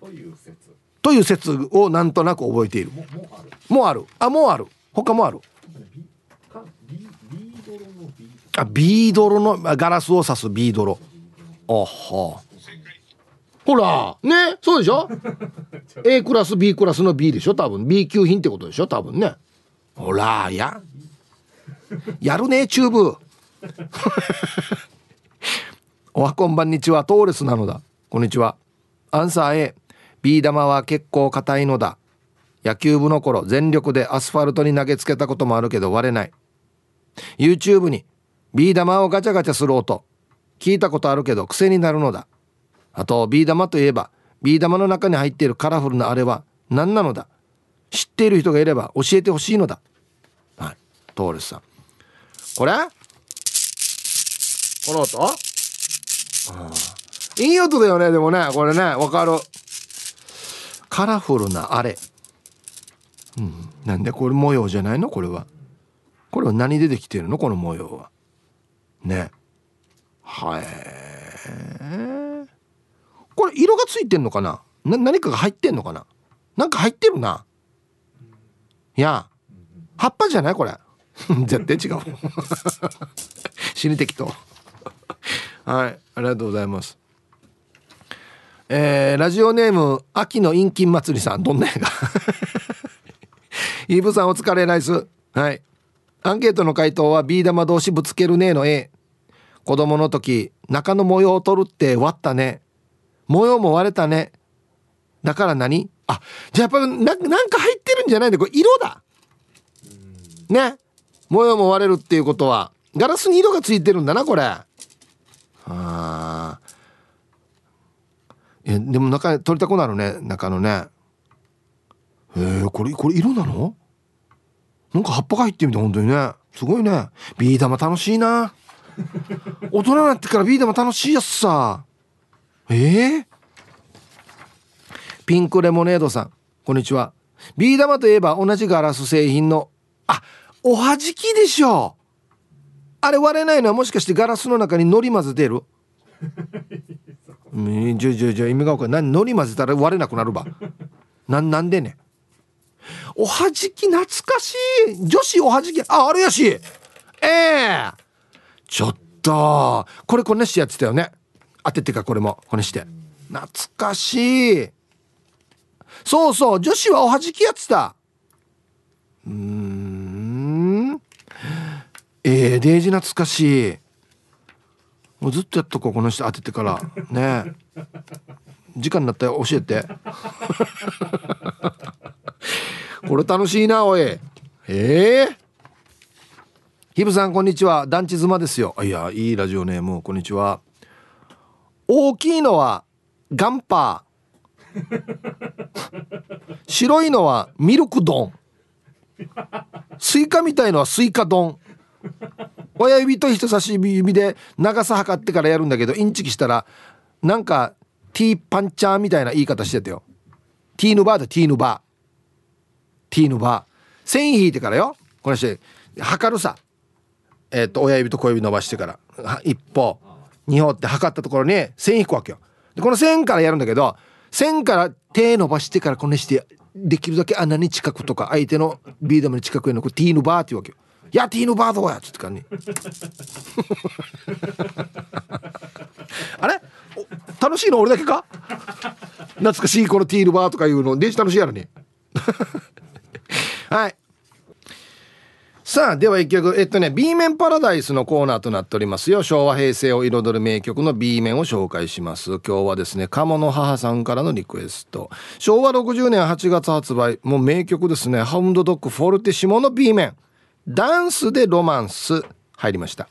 という説という説をなんとなく覚えている。もうある。あもうある。他もある。あビードロのガラスを指すビードロあはほらねそうでしょ？*laughs* A クラス B クラスの B でしょ多分。B 級品ってことでしょ多分ね。ほらや。やるねチューブ。*laughs* おはこんばんにちはトーレスなのだ。こんにちは。アンサー A B 玉は結構硬いのだ。野球部の頃全力でアスファルトに投げつけたこともあるけど割れない。YouTube にビー玉をガチャガチャする音。聞いたことあるけど癖になるのだあとビー玉といえばビー玉の中に入っているカラフルなあれは何なのだ？知っている人がいれば教えてほしいのだ。はい。トーレスさん。これ？この音？ああいい音だよねでもね。これねわかる。カラフルなあれ。うん。なんでこれ模様じゃないの？これは。これは何でできてるの？この模様は。ね。はい。これ色がついてんのかな？な何かが入ってんのかな？なんか入ってるな。いや。葉っぱじゃないこれ。*laughs* 絶対違う。*laughs* 死に適当はい。ありがとうございます。えー、ラジオネーム秋の陰金祭りさん。どんな映画 *laughs* イーブさんお疲れライス。はい。アンケートの回答はビー玉同士ぶつけるねの A 子供の時中の模様を取るって割ったね。模様も割れたね。だから何？あじゃあやっぱりななんか入ってるんじゃないんだこれ色だ。ね。模様も割れるっていうことは。ガラスに色がついてるんだなこれ。ああえでも中取りたくなるね。中のね。えー、これこれ色なの？なんか葉っぱが入ってみた本当にね。すごいね。ビー玉楽しいな。大人になってからビー玉楽しいやつさ。えー、ピンクレモネードさんこんにちは。ビー玉といえば同じガラス製品のあおはじきでしょ。あれ割れないのはもしかしてガラスの中に海苔混ぜてる？*laughs* じゃじゃじゃ意味が分かんない。海苔混ぜたら割れなくなるば？ななんでね？おはじき懐かしい。女子おはじき。ああれやし。ええ。ー、ちょっとこれこんなしやってたよね。当ててかこれもこねして。懐かしい。そうそう女子はおはじきやってた。うん。ええー、デージ懐かしい。もうずっとやっとこうこの人当ててから。ね。時間になったら教えて。*laughs* これ楽しいなおい。ええー、ヒブさんこんにちは。団地妻ですよ。いやいいラジオネームこんにちは。大きいのはガンパー。*laughs* 白いのはミルク丼。スイカみたいのはスイカ丼。親指と人差し指で長さ測ってからやるんだけどインチキしたらなんかティーパンチャーみたいな言い方してたよ。ティーヌバーだティーヌバー。ティーヌバー。線引いてからよ。これして測るさ。えっ、ー、と親指と小指伸ばしてから。一歩二歩って測ったところに線引くわけよ。でこの線からやるんだけど線から手伸ばしてからこねしてできるだけ穴に近くとか相手のビー玉に近くへのティーヌバーっていうわけよ。いやティーヌバーどうやっつってかにあれ？楽しいの俺だけか？懐かしいこのティーヌバーとかいうのデジ楽しいやろにはい。さあでは一曲。えっとね B 面パラダイスのコーナーとなっておりますよ。昭和平成を彩る名曲の B 面を紹介します。今日はですね鴨の母さんからのリクエスト。昭和60年8月発売。もう名曲ですね。ハウンドドッグフォルテシモの B 面。ダンスでロマンス。入りました。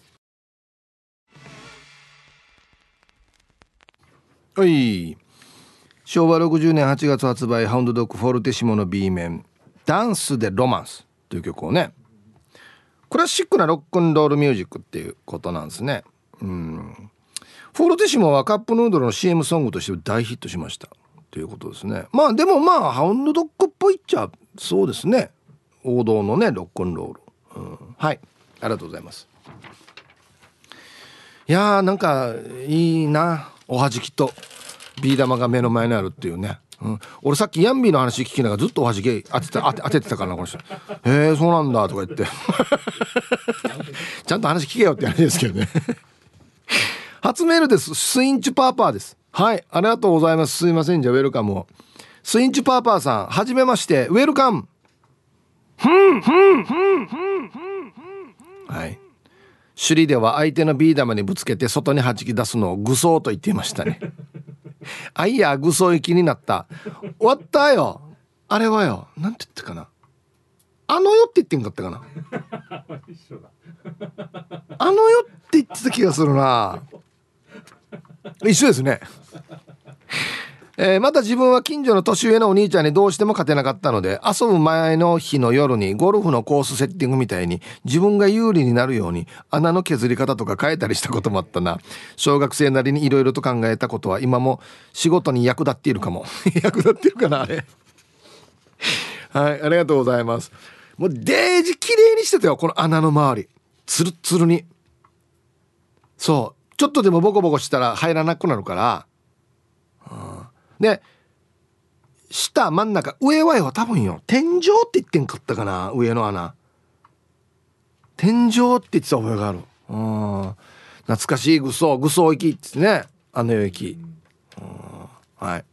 はい。昭和60年8月発売。ハウンドドッグフォルテシモの B 面。ダンスでロマンス。という曲をねクラシックなロックンロールミュージックっていうことなんですね。うん。フォルティシモはカップヌードルの CM ソングとして大ヒットしましたということですね。まあでもまあハウンドドッグっぽいっちゃそうですね。王道のねロックンロール、うん、はい。ありがとうございます。いやーなんかいいな。おはじきとビー玉が目の前にあるっていうね。うん、俺さっきヤンビーの話聞きながらずっとおはじき当てて当ててたからなこの人「へえそうなんだ」とか言って。*laughs* ちゃんと話聞けよって話ですけどね。*laughs* 初メールです。スインチュパーパーです。はい。ありがとうございます。すいませんじゃウェルカムを。スインチュパーパーさんはじめまして。ウェルカム。ふんふんふんふんふんはい。首里では相手のビー玉にぶつけて外に弾き出すのを愚装と言っていましたね。あいやぐそ行きになった。終わったよ。あれはよなんて言ってかな。あの世って言ってんかったかな。あの世って言ってた気がするな。一緒ですね。えー、また自分は近所の年上のお兄ちゃんにどうしても勝てなかったので遊ぶ前の日の夜にゴルフのコースセッティングみたいに自分が有利になるように穴の削り方とか変えたりしたこともあったな。小学生なりにいろいろと考えたことは今も仕事に役立っているかも。*laughs* 役立ってるかなあれ。はいありがとうございます。もうデージ綺麗にしてたよこの穴の周り。ツルッツルに。そう。ちょっとでもボコボコしたら入らなくなるから、で下真ん中上はよ多分よ。天井って言ってんかったかな上の穴。天井って言ってた覚えがある。うん。懐かしい愚僧愚僧行きってねあの世行き、はい。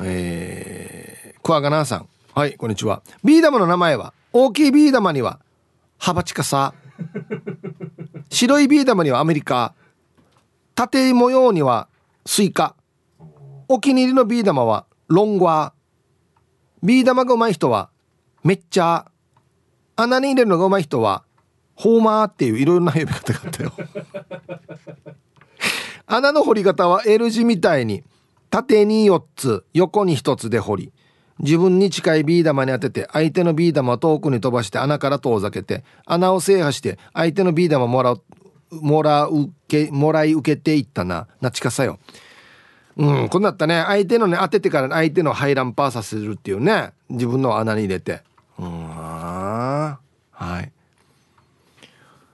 えー、クワガナーさん。はいこんにちは。ビー玉の名前は大きいビー玉にはハバチカサ白いビー玉にはアメリカ。縦模様にはスイカ。お気に入りのビー玉はロングワー。ビー玉がうまい人はめっちゃ。穴に入れるのがうまい人はホーマーっていういろいろな呼び方があったよ。*laughs* 穴の掘り方は L 字みたいに縦に4つ横に1つで掘り自分に近いビー玉に当てて相手のビー玉を遠くに飛ばして穴から遠ざけて穴を制覇して相手のビー玉もらう。もらうけもらい受けていったな。なちかさよ。うんこんなったね。相手のね当ててから相手の排卵パーさせるっていうね。自分の穴に入れて。うんはい。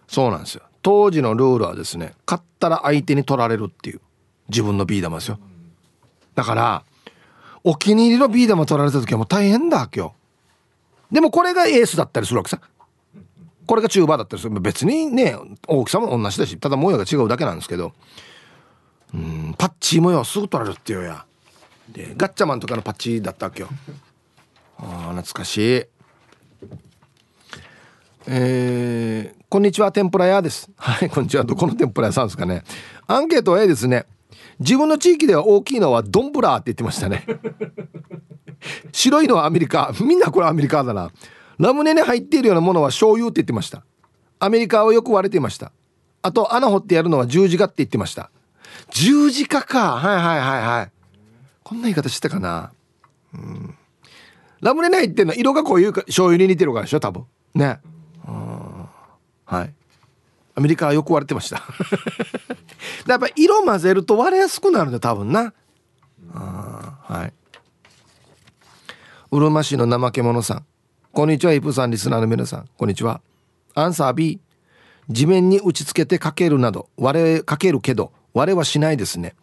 そうなんですよ。当時のルールはですね勝ったら相手に取られるっていう。自分のビー玉ですよ。だからお気に入りのビー玉取られた時はもう大変だ今日でもこれがエースだったりするわけさ。これがチューバーだったりする。別にね大きさも同じだしただ模様が違うだけなんですけど。うんパッチ模様すぐ取られるってよや。でガッチャマンとかのパッチだったわけよ。あ懐かしい。えー、こんにちは天ぷら屋です。*laughs* はいこんにちは。どこの天ぷら屋さんですかね。アンケートは A ですね。自分の地域では大きいのはドンブラーって言ってましたね。白いのはアメリカ。みんなこれアメリカだな。ラムネに入っているようなものは醤油って言ってました。アメリカはよく割れていました。あと穴掘ってやるのは十字架って言ってました。十字架か。はいはいはいはい。こんな言い方してたかな。うん。ラムネに入ってるの色がこういうか醤油に似てるからでしょ多分。ね。はい。アメリカはよく割れてました。*laughs* やっぱ色混ぜると割れやすくなるんだ多分な。うん。はい。うるま市の怠け者さん。こんにちはイプさんリスナーの皆さん。こんにちは。アンサー B 地面に打ち付けてかけるなど割れかけるけど割れはしないですね。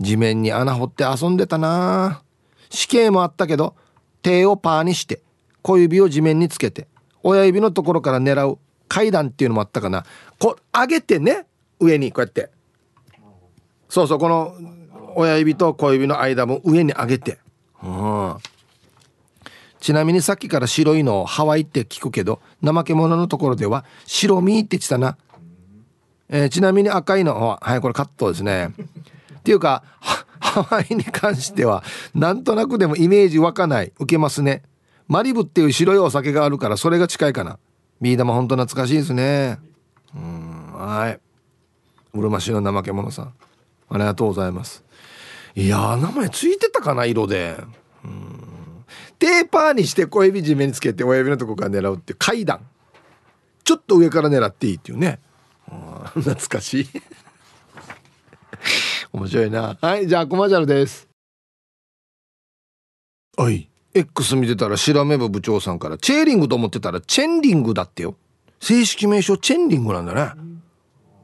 地面に穴掘って遊んでたな。死刑もあったけど手をパーにして小指を地面につけて親指のところから狙う階段っていうのもあったかな。こう上げてね上にこうやって。そうそうこの親指と小指の間も上に上げて。うん。ちなみにさっきから白いのをハワイって聞くけど怠け者のところでは白身って言ってたな、えー、ちなみに赤いのははいこれカットですね。っていうかハワイに関してはなんとなくでもイメージ湧かない。受けますね。マリブっていう白いお酒があるからそれが近いかな。ビー玉ほんと懐かしいですね。うんはい。うるま市の怠け者さん。ありがとうございます。いや名前ついてたかな色で。うん。テーパーにして小指地面につけて親指のとこから狙うっていう階段。ちょっと上から狙っていいっていうね。*laughs* 懐かしい。*laughs* 面白いな。はいじゃあコマーシャルです。はい。X 見てたら白目部部長さんからチェーリングと思ってたらチェンリングだってよ。正式名称チェンリングなんだね。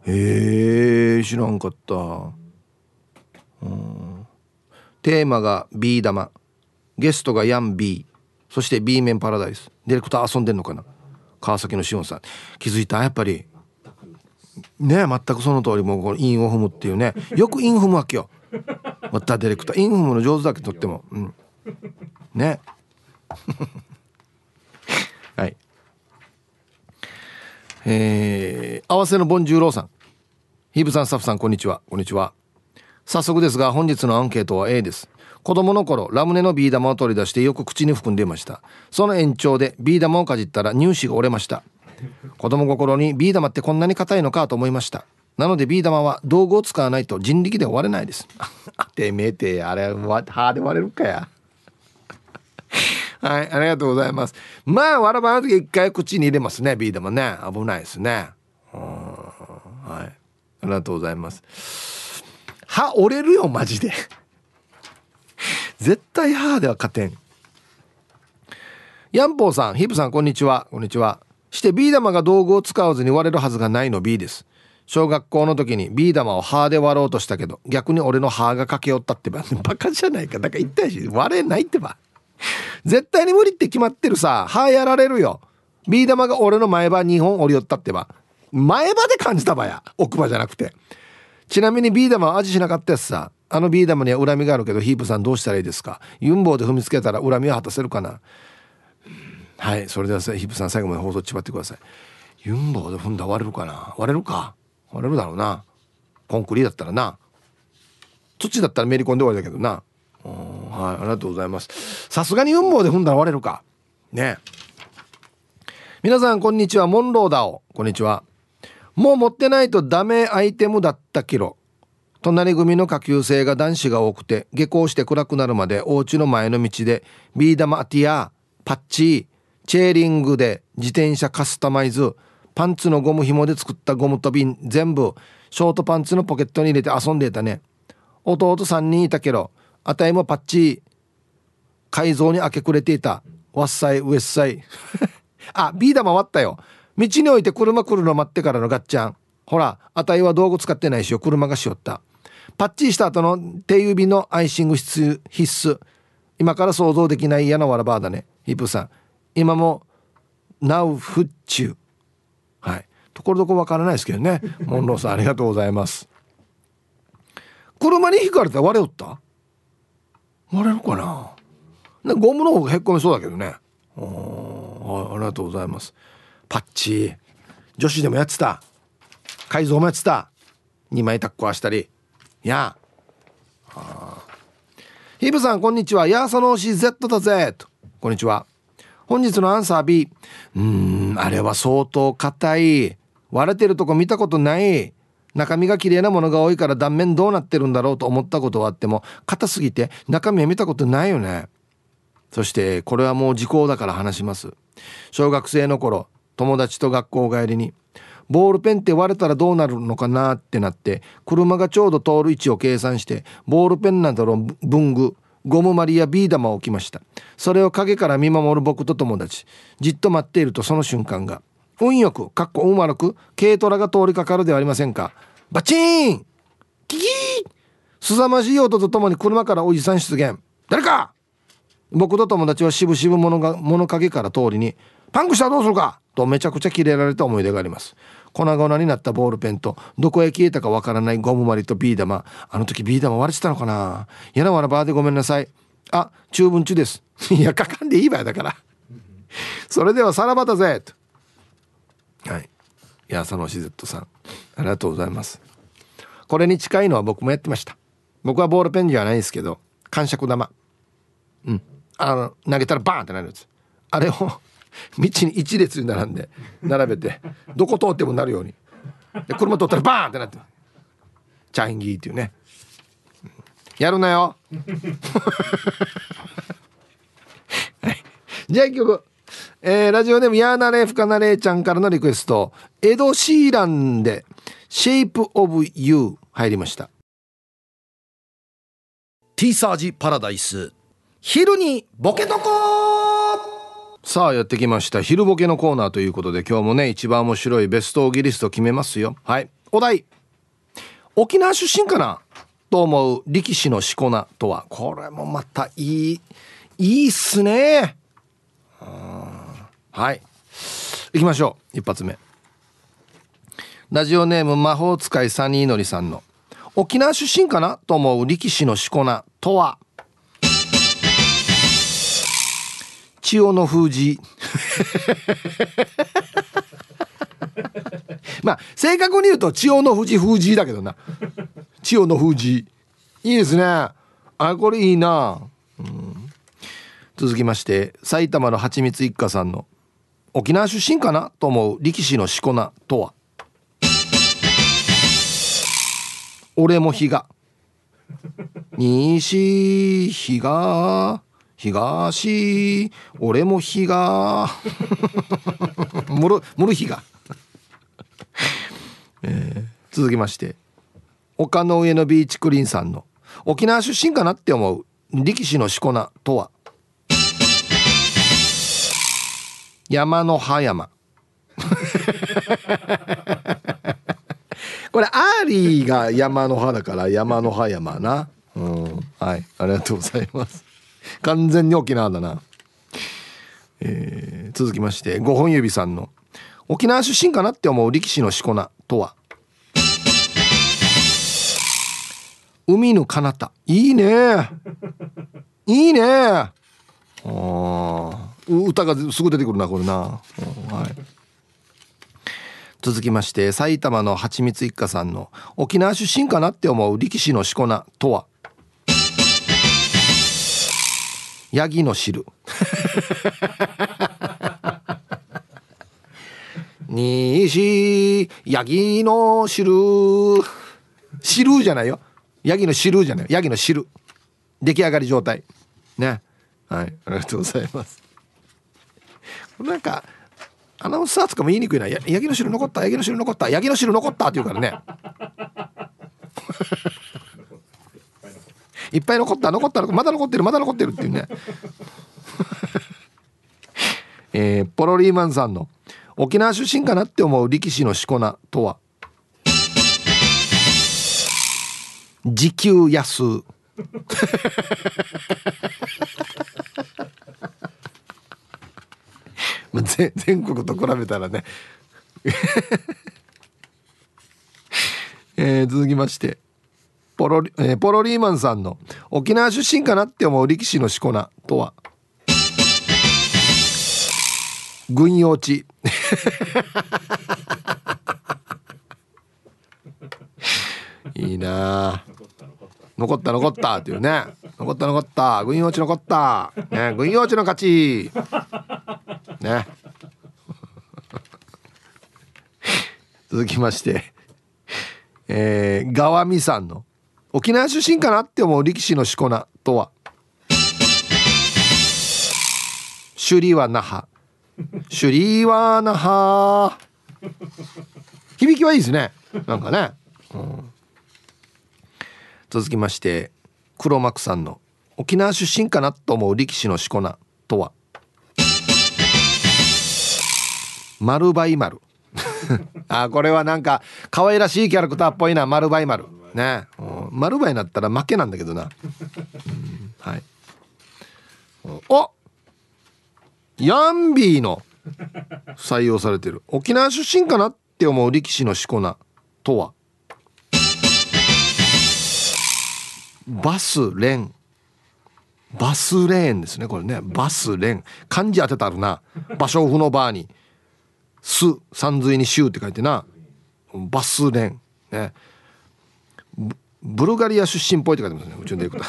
へえ知らんかった。うん。テーマが B 玉ゲストがヤン B そして B 面パラダイス。ディレクター遊んでんのかな？川崎のしおんさん。気づいた？やっぱり。ね全くその通りもうこの韻を踏むっていうね。よく韻踏むわけよ。またディレクター。韻踏むの上手だけとっても。うん。ね。*laughs* はい。えー、合わせのボンジューローさん。ヒブさんスタッフさんこんにちは。こんにちは。早速ですが本日のアンケートは A です。子供の頃ラムネのビー玉を取り出してよく口に含んでいましたその延長でビー玉をかじったら乳歯が折れました子供心にビー玉ってこんなに硬いのかと思いましたなのでビー玉は道具を使わないと人力で割れないです *laughs* てめえてあれは歯で割れるかや *laughs* はい、ありがとうございます。まあ、わらばの時一回口に入れますね、ビー玉ね。危ないですね。はい。ありがとうございます。歯折れるよ、マジで。絶対歯では勝てん。ヤンポーさんヒープさんこんにちは。こんにちは。してビー玉が道具を使わずに割れるはずがないの B です。小学校の時にビー玉を歯で割ろうとしたけど逆に俺の歯が駆け寄ったってば。*laughs* バカじゃないか。だから言ったし割れないってば。絶対に無理って決まってるさ。歯やられるよ。ビー玉が俺の前歯2本折り寄ったってば。前歯で感じたばや。奥歯じゃなくて。ちなみにビー玉は味しなかったやつさ。あのビー玉には恨みがあるけどヒープさんどうしたらいいですか？ユンボで踏みつけたら恨みを果たせるかな？はいそれではヒープさん最後まで放送ちばってください。ユンボで踏んだ割れるかな？割れるか？割れるだろうな。コンクリだったらな。土だったらめり込んで終わりだけどな。はいありがとうございます。さすがにユンボで踏んだら割れるか？ね。皆さんこんにちは。モンローダオこんにちは。もう持ってないとダメアイテムだったキロ。隣組の下級生が男子が多くて下校して暗くなるまでお家の前の道でビー玉アティアパッチチェーリングで自転車カスタマイズパンツのゴム紐で作ったゴムと瓶全部ショートパンツのポケットに入れて遊んでいたね。弟3人いたけどあたいもパッチ改造に明け暮れていた。わっさいウエッサイあ、ビー玉割ったよ。道に置いて車来るの待ってからのガッチャン。ほら、あたいは道具使ってないしよ。車がしよった。パッチした後の手指のアイシング必須。今から想像できない嫌なわらばだね。ヒップさん。今も、ナウフッチュはい。ところどころわからないですけどね。モンローさんありがとうございます。車に引かれたら割れよった？割れるかな？ゴムの方がへっこみそうだけどね。はい、ありがとうございますパッチ。女子でもやってた。改造もやってた。2枚タッコはしたり。や。あヒブさんこんにちは。やーその推し Z だぜとこんにちは。本日のアンサー B うーんあれは相当硬い。割れてるとこ見たことない。中身が綺麗なものが多いから断面どうなってるんだろうと思ったことはあっても硬すぎて中身は見たことないよね。そしてこれはもう時効だから話します。小学生の頃友達と学校帰りにボールペンって割れたらどうなるのかなってなって車がちょうど通る位置を計算してボールペンなどの文具ゴムまりやビー玉を置きました。それを陰から見守る僕と友達。じっと待っているとその瞬間が運よくかっこ運悪く軽トラが通りかかるではありませんか。バチーン!キキー!凄まじい音とともに車からおじさん出現。誰か!僕と友達はしぶしぶ物が物陰から通りに「パンクしたらどうするか!」とめちゃくちゃキレられた思い出があります。粉々になったボールペンとどこへ消えたかわからないゴムまりとビー玉。あの時ビー玉割れてたのかな？やなわらバーでごめんなさい。あ中文中です。*laughs* いやかかんでいい場合だから。それではさらばだぜ。とはい。いや佐野しずっとさん。ありがとうございます。これに近いのは僕もやってました。僕はボールペンじゃないですけど感触玉。うん。あの投げたらバーンってなるやつ。あれを道に一列に並んで並べてどこ通ってもなるように。で車通ったらバーンってなって。チャインギーっていうね。やるなよ、*laughs* じゃあ一曲。えー、ラジオネームヤーナレーフカナレちゃんからのリクエスト。エド・シーランで「Shape of You」入りました。ティーサージパラダイス。昼にボケとこさあやってきました。昼ボケのコーナーということで今日もね一番面白いベストオギリスト決めますよ。はい。お題。沖縄出身かな？と思う力士のしこ名とは。これもまたいいいいっすね。はい。行きましょう。一発目。ラジオネーム魔法使いサニーのりさんの沖縄出身かな？と思う力士のしこ名とは？千代の封じ。*laughs* まあ正確に言うと千代の富士封じだけどな。千代の封じ。いいですね。あこれいいな、うん、続きまして埼玉のはちみつ一家さんの沖縄出身かなと思う力士のしこ名とは？俺も日が西日が東俺も日が。*laughs* もるもる日が、えー、続きまして丘の上のビーチクリーンさんの沖縄出身かなって思う力士のしこ名とは？山の葉山。これアーリーが山の葉だから山の葉山な。うんはいありがとうございます。完全に沖縄だな。えー、続きまして5本指さんの沖縄出身かなって思う力士のしこ名とは？海の彼方。いいね。いいね。あ歌がすぐ出てくるなこれな、はい、続きまして埼玉のはちみつ一家さんの沖縄出身かなって思う力士のしこ名とは？ヤギの汁。*laughs* 西ヤギの汁。汁じゃないよ。ヤギの汁じゃない。ヤギの汁。出来上がり状態。ね。はい。ありがとうございます。なんかアナウンサーとかも言いにくいな「ヤギの汁残ったヤギの汁残ったヤギの汁残った」って言うからねいっぱい残った残ったまだ残ってるまだ残ってるっていうね。*laughs* えー、ポロリーマンさんの沖縄出身かなって思う力士のしこ名とは？時給安。*laughs* 全国と比べたらね。*laughs* えー、続きまして。ポロリ、えー、ポロリーマンさんの沖縄出身かなって思う力士のしこ名とは？軍用地。*laughs* いいな。残った残ったっていうね。残った残った。軍用地残った。ね軍用地の勝ち。ね。*laughs* 続きまして。えー、川見さんの沖縄出身かなって思う力士のしこ名とは？首里は那覇。首里は那覇。響きはいいですね。なんかね、うん、続きまして黒幕さんの沖縄出身かなと思う力士のしこ名とは？丸バイ丸。*laughs* あこれはなんか可愛らしいキャラクターっぽいな。丸バイ丸。ね、うん、丸バイになったら負けなんだけどな、うん、はい。おヤンビーの採用されてる。沖縄出身かなって思う力士のしこ名とは？バスレン。バスレーンですねこれね。バスレン。漢字当てたるな。場所不のバーに「す」三髄に「州」って書いてな。バスレン。ねブルガリア出身っぽいって書いてますね。宇宙でいくと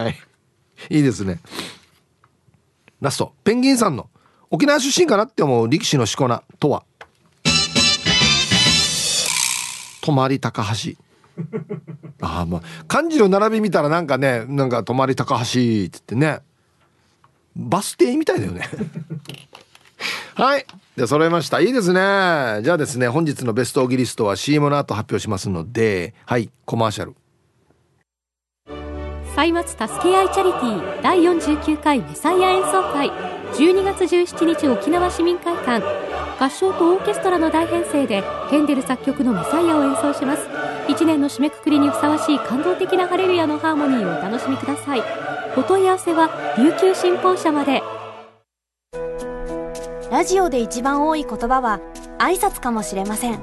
はい。いいですね。ラスト。ペンギンさんの沖縄出身かなって思う力士のしこ名とは？泊まり高橋。ああまあ漢字の並び見たらなんかねなんか泊まり高橋っつってね。バス停みたいだよね。はい。で揃えました。いいですね。じゃあですね本日のベストオギリストは CM の後発表しますのではいコマーシャル。歳末たすけ合いチャリティー第49回メサイア演奏会12月17日沖縄市民会館。合唱とオーケストラの大編成でヘンデル作曲のメサイアを演奏します。1年の締めくくりにふさわしい感動的なハレルヤのハーモニーをお楽しみください。お問い合わせは琉球新報社まで。ラジオで一番多い言葉は挨拶かもしれません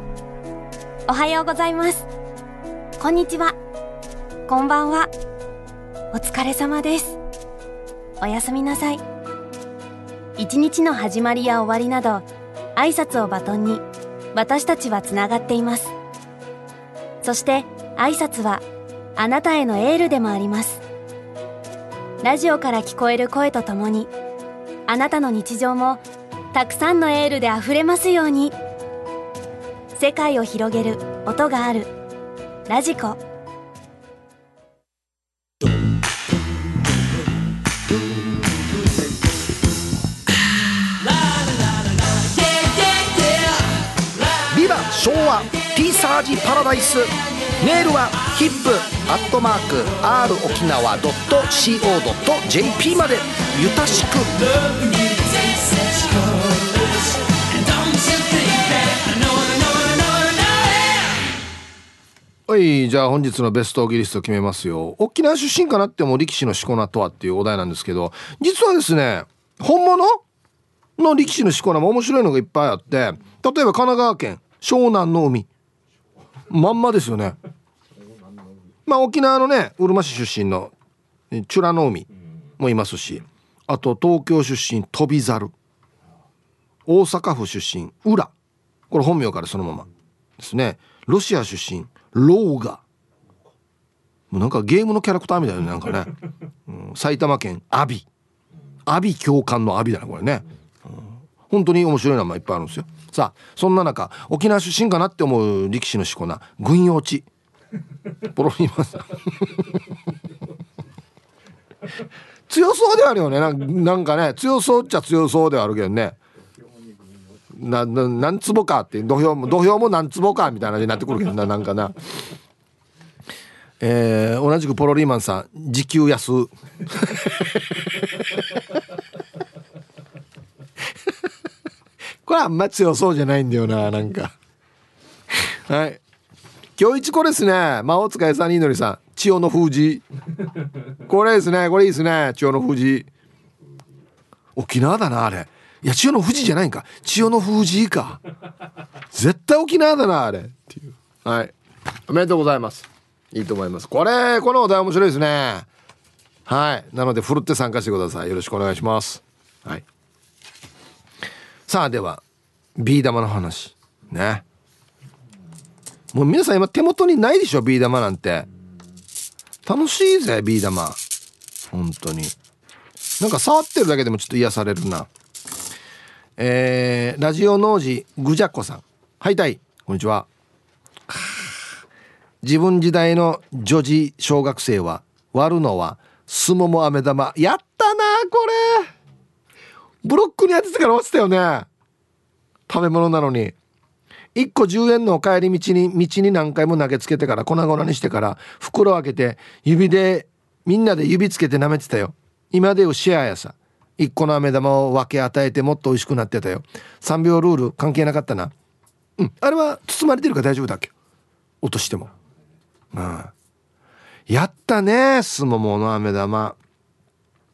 おはようございますこんにちはこんばんはお疲れ様です。おやすみなさい。一日の始まりや終わりなど、挨拶をバトンに私たちはつながっています。そして挨拶はあなたへのエールでもあります。ラジオから聞こえる声とともに、あなたの日常もたくさんのエールで溢れますように。世界を広げる音がある。ラジコ。昭和ーサージパラダイスメールはヒップアットマーク r 沖縄 .co.jp までゆたしくはいじゃあ本日のベストギリスト決めますよ。沖縄出身かなっても力士のしこ名とはっていうお題なんですけど実はですね本物の力士のしこ名も面白いのがいっぱいあって例えば神奈川県湘南の海。まんまですよね。まあ沖縄のねうるま市出身の美らの海もいますしあと東京出身飛猿。大阪府出身浦。これ本名からそのままですね。ロシア出身ローガもうなんかゲームのキャラクターみたいななんかね、うん、埼玉県阿鼻阿鼻教官の阿鼻だなこれね、うん、本当に面白い名前いっぱいあるんですよ。さあそんな中沖縄出身かなって思う力士のしこ名軍用地。ポロリーマンさん強そうではあるよね。なんかね強そうっちゃ強そうではあるけどね。なな何坪かって土俵も土俵も何坪かみたいなになってくるけどな *laughs* なんかな。えー、同じくポロリーマンさん時給安。*laughs* これあんま強そうじゃないんだよななんか。はい。今日一これですね魔法使いさんにのりさん。千代の封じ。これですねこれいいですね千代の封じ。沖縄だなあれいや千代の富士じゃないんか。千代の富士か絶対沖縄だなあれ。っていうはい。おめでとうございます。いいと思います。これこのお題面白いですね。はい。なのでふるって参加してください。よろしくお願いします。はい。さあではビー玉の話。ね。もう皆さん今手元にないでしょビー玉なんて。楽しいぜビー玉。本当に。なんか触ってるだけでもちょっと癒されるな。えー、ラジオ農事ぐじゃこさん。はいたいこんにちは。自分時代の女児小学生は割るのはすもも飴玉。やったなこれ。ブロックに当ててから落ちたよね。食べ物なのに。1個10円の帰り道に道に何回も投げつけてから粉々にしてから袋開けて指でみんなで指つけて舐めてたよ。今でいうシェアやさ。1個の飴玉を分け与えてもっと美味しくなってたよ。3秒ルール関係なかったな。うん。あれは包まれてるから大丈夫だっけ？落としても。うん。やったねすももの飴玉。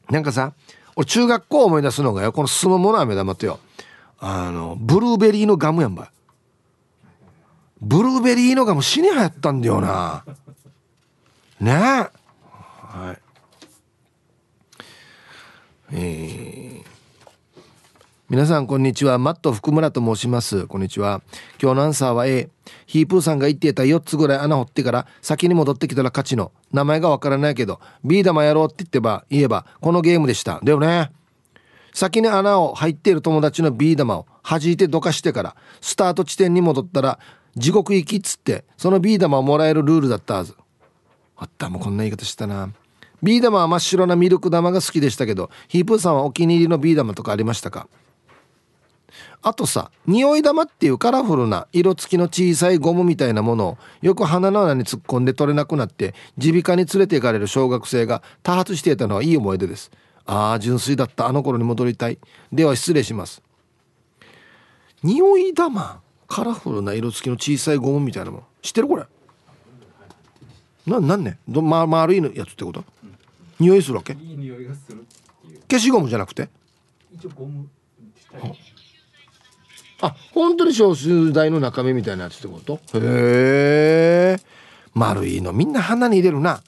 なんかさ俺中学校思い出すのがよこのすももの飴玉ってよ。あのブルーベリーのガムやんばブルーベリーのガム死に流行ったんだよな。ね。はい。え、皆さんこんにちは。マット福村と申します。こんにちは。今日のアンサーは A ヒープーさんが言っていた4つぐらい穴掘ってから先に戻ってきたら勝ちの。名前がわからないけどビー玉やろうって言ってば言えばこのゲームでした。だよね。先に穴を入っている友達のビー玉を弾いてどかしてからスタート地点に戻ったら地獄行きっつってそのビー玉をもらえるルールだったはず。あったもうこんな言い方したな。ビー玉は真っ白なミルク玉が好きでしたけどヒープーさんはお気に入りのビー玉とかありましたか？あとさ匂い玉っていうカラフルな色付きの小さいゴムみたいなものをよく鼻の穴に突っ込んで取れなくなって耳鼻科に連れて行かれる小学生が多発していたのはいい思い出です。ああ純粋だった。あの頃に戻りたい。では失礼します。匂い玉カラフルな色付きの小さいゴムみたいなもん知ってるこれ？ななんねど、ま、丸いのやつってこと？匂いするわけ？いい匂いがするっていう。消しゴムじゃなくて？一応ゴムあ本当に消臭剤の中身みたいなやつってこと？へえ。丸いのみんな鼻に入れるな。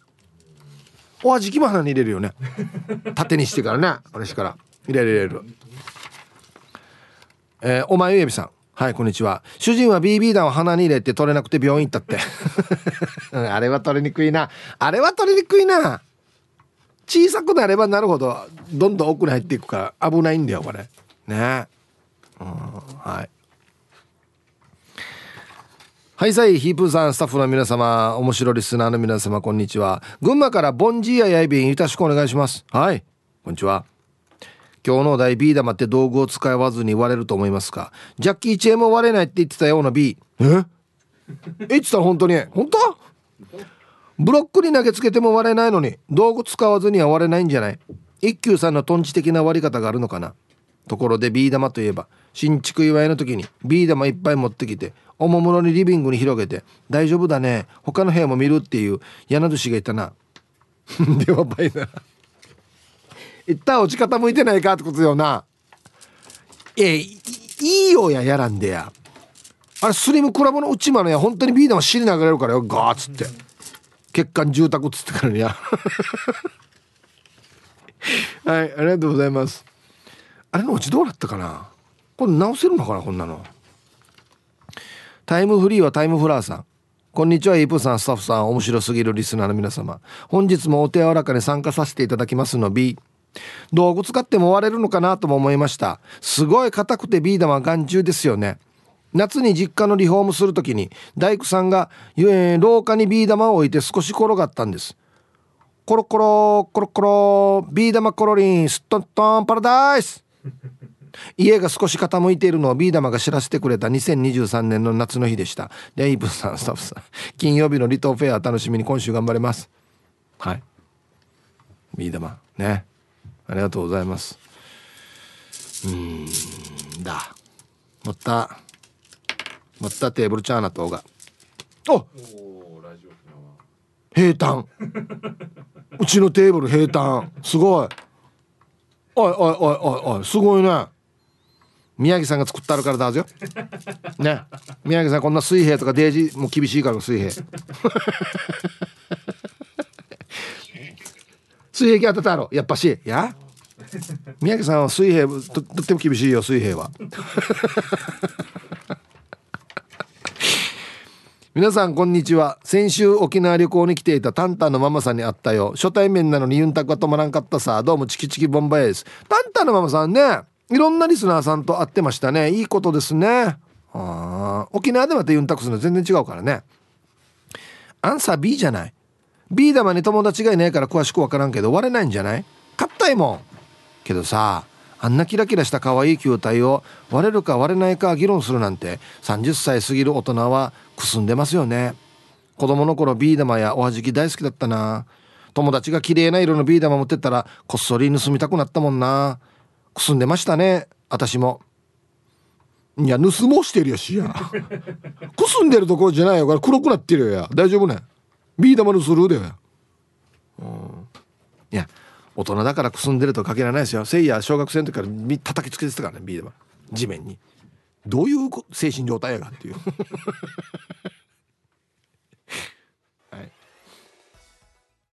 お味きも鼻に入れるよね。*laughs* 縦にしてからね私から。入れる入れる。えー、お前ゆえびさん。はいこんにちは。主人は BB 弾を鼻に入れて取れなくて病院行ったって。*laughs* あれは取りにくいな。あれは取りにくいな小さくなればなるほどどんどん奥に入っていくから危ないんだよこれ。ね。うんはい。はいさいヒープーさんスタッフの皆様面白リスナーの皆様こんにちは。群馬からボンジーややいびんよろしくお願いします。はいこんにちは。今日のお題 B 玉って道具を使わずに割れると思いますか？ジャッキー・チェーンも割れないって言ってたような B え？*laughs* えっつったら本当に。本当？ブロックに投げつけても割れないのに道具使わずには割れないんじゃない？一休さんのトンチ的な割り方があるのかな？ところでビー玉といえば新築祝いの時にビー玉いっぱい持ってきておもむろにリビングに広げて「大丈夫だね他の部屋も見る」っていう柳寿がいたな。*laughs* ではバイな一旦落ち方向いてないかってことよな。えいいよややらんでや。あれスリムクラブの内間のや本当にビー玉尻流れるからよガーッつって。血管住宅っつってからにや *laughs* はいありがとうございます。あれのうちどうなったかな？これ直せるのかなこんなの。タイムフリーはタイムフラーさん。こんにちはイープさんスタッフさん。面白すぎるリスナーの皆様。本日もお手柔らかに参加させていただきますの B 道具使っても割れるのかなとも思いました。すごい硬くてビー玉眼中ですよね。夏に実家のリフォームする時に大工さんが、えー、廊下にビー玉を置いて少し転がったんです。コロコロコロコロビー玉コロリンスットントンパラダイス。*laughs* 家が少し傾いているのをビー玉が知らせてくれた2023年の夏の日でした。レイブさんスタッフさん金曜日の離島フェア楽しみに今週頑張れます。はい。ビー玉。ね。ありがとうございます。うんだ。またまたテーブルチャーナとが。お！平坦。*laughs* うちのテーブル平坦。すごい。おいおいおいおいおいすごいね。宮城さんが作ってあるからだぞ *laughs* ね。宮城さんこんな水平とかデージも厳しいから水平。*laughs* 水平当てたろ。やっぱし。や？宮城さんは水平ととっても厳しいよ水平は皆さんこんにちは。先週沖縄旅行に来ていたタンタンのママさんに会ったよ。初対面なのにユンタクは止まらんかったさ。どうもチキチキボンバイですタンタンのママさんね。いろんなリスナーさんと会ってましたね。いいことですね。あ沖縄でまたユンタクするの全然違うからね。アンサー B じゃない。B 玉に友達がいないから詳しく分からんけど割れないんじゃない？硬いもん。けどさあんなキラキラした可愛い球体を割れるか割れないか議論するなんて30歳過ぎる大人はくすんでますよね。子供の頃ビー玉やおはじき大好きだったな。友達が綺麗な色のビー玉持ってったらこっそり盗みたくなったもんな。くすんでましたね。私も。いや盗もうしてるやしやくすんでるところじゃないよ。これ黒くなってるよや。大丈夫ね。ビー玉のスルーだようん。いや大人だからくすんでるとかけられないですよ。せいや小学生の時から叩きつけてたからねビー玉。地面に。どういう精神状態やがっていう。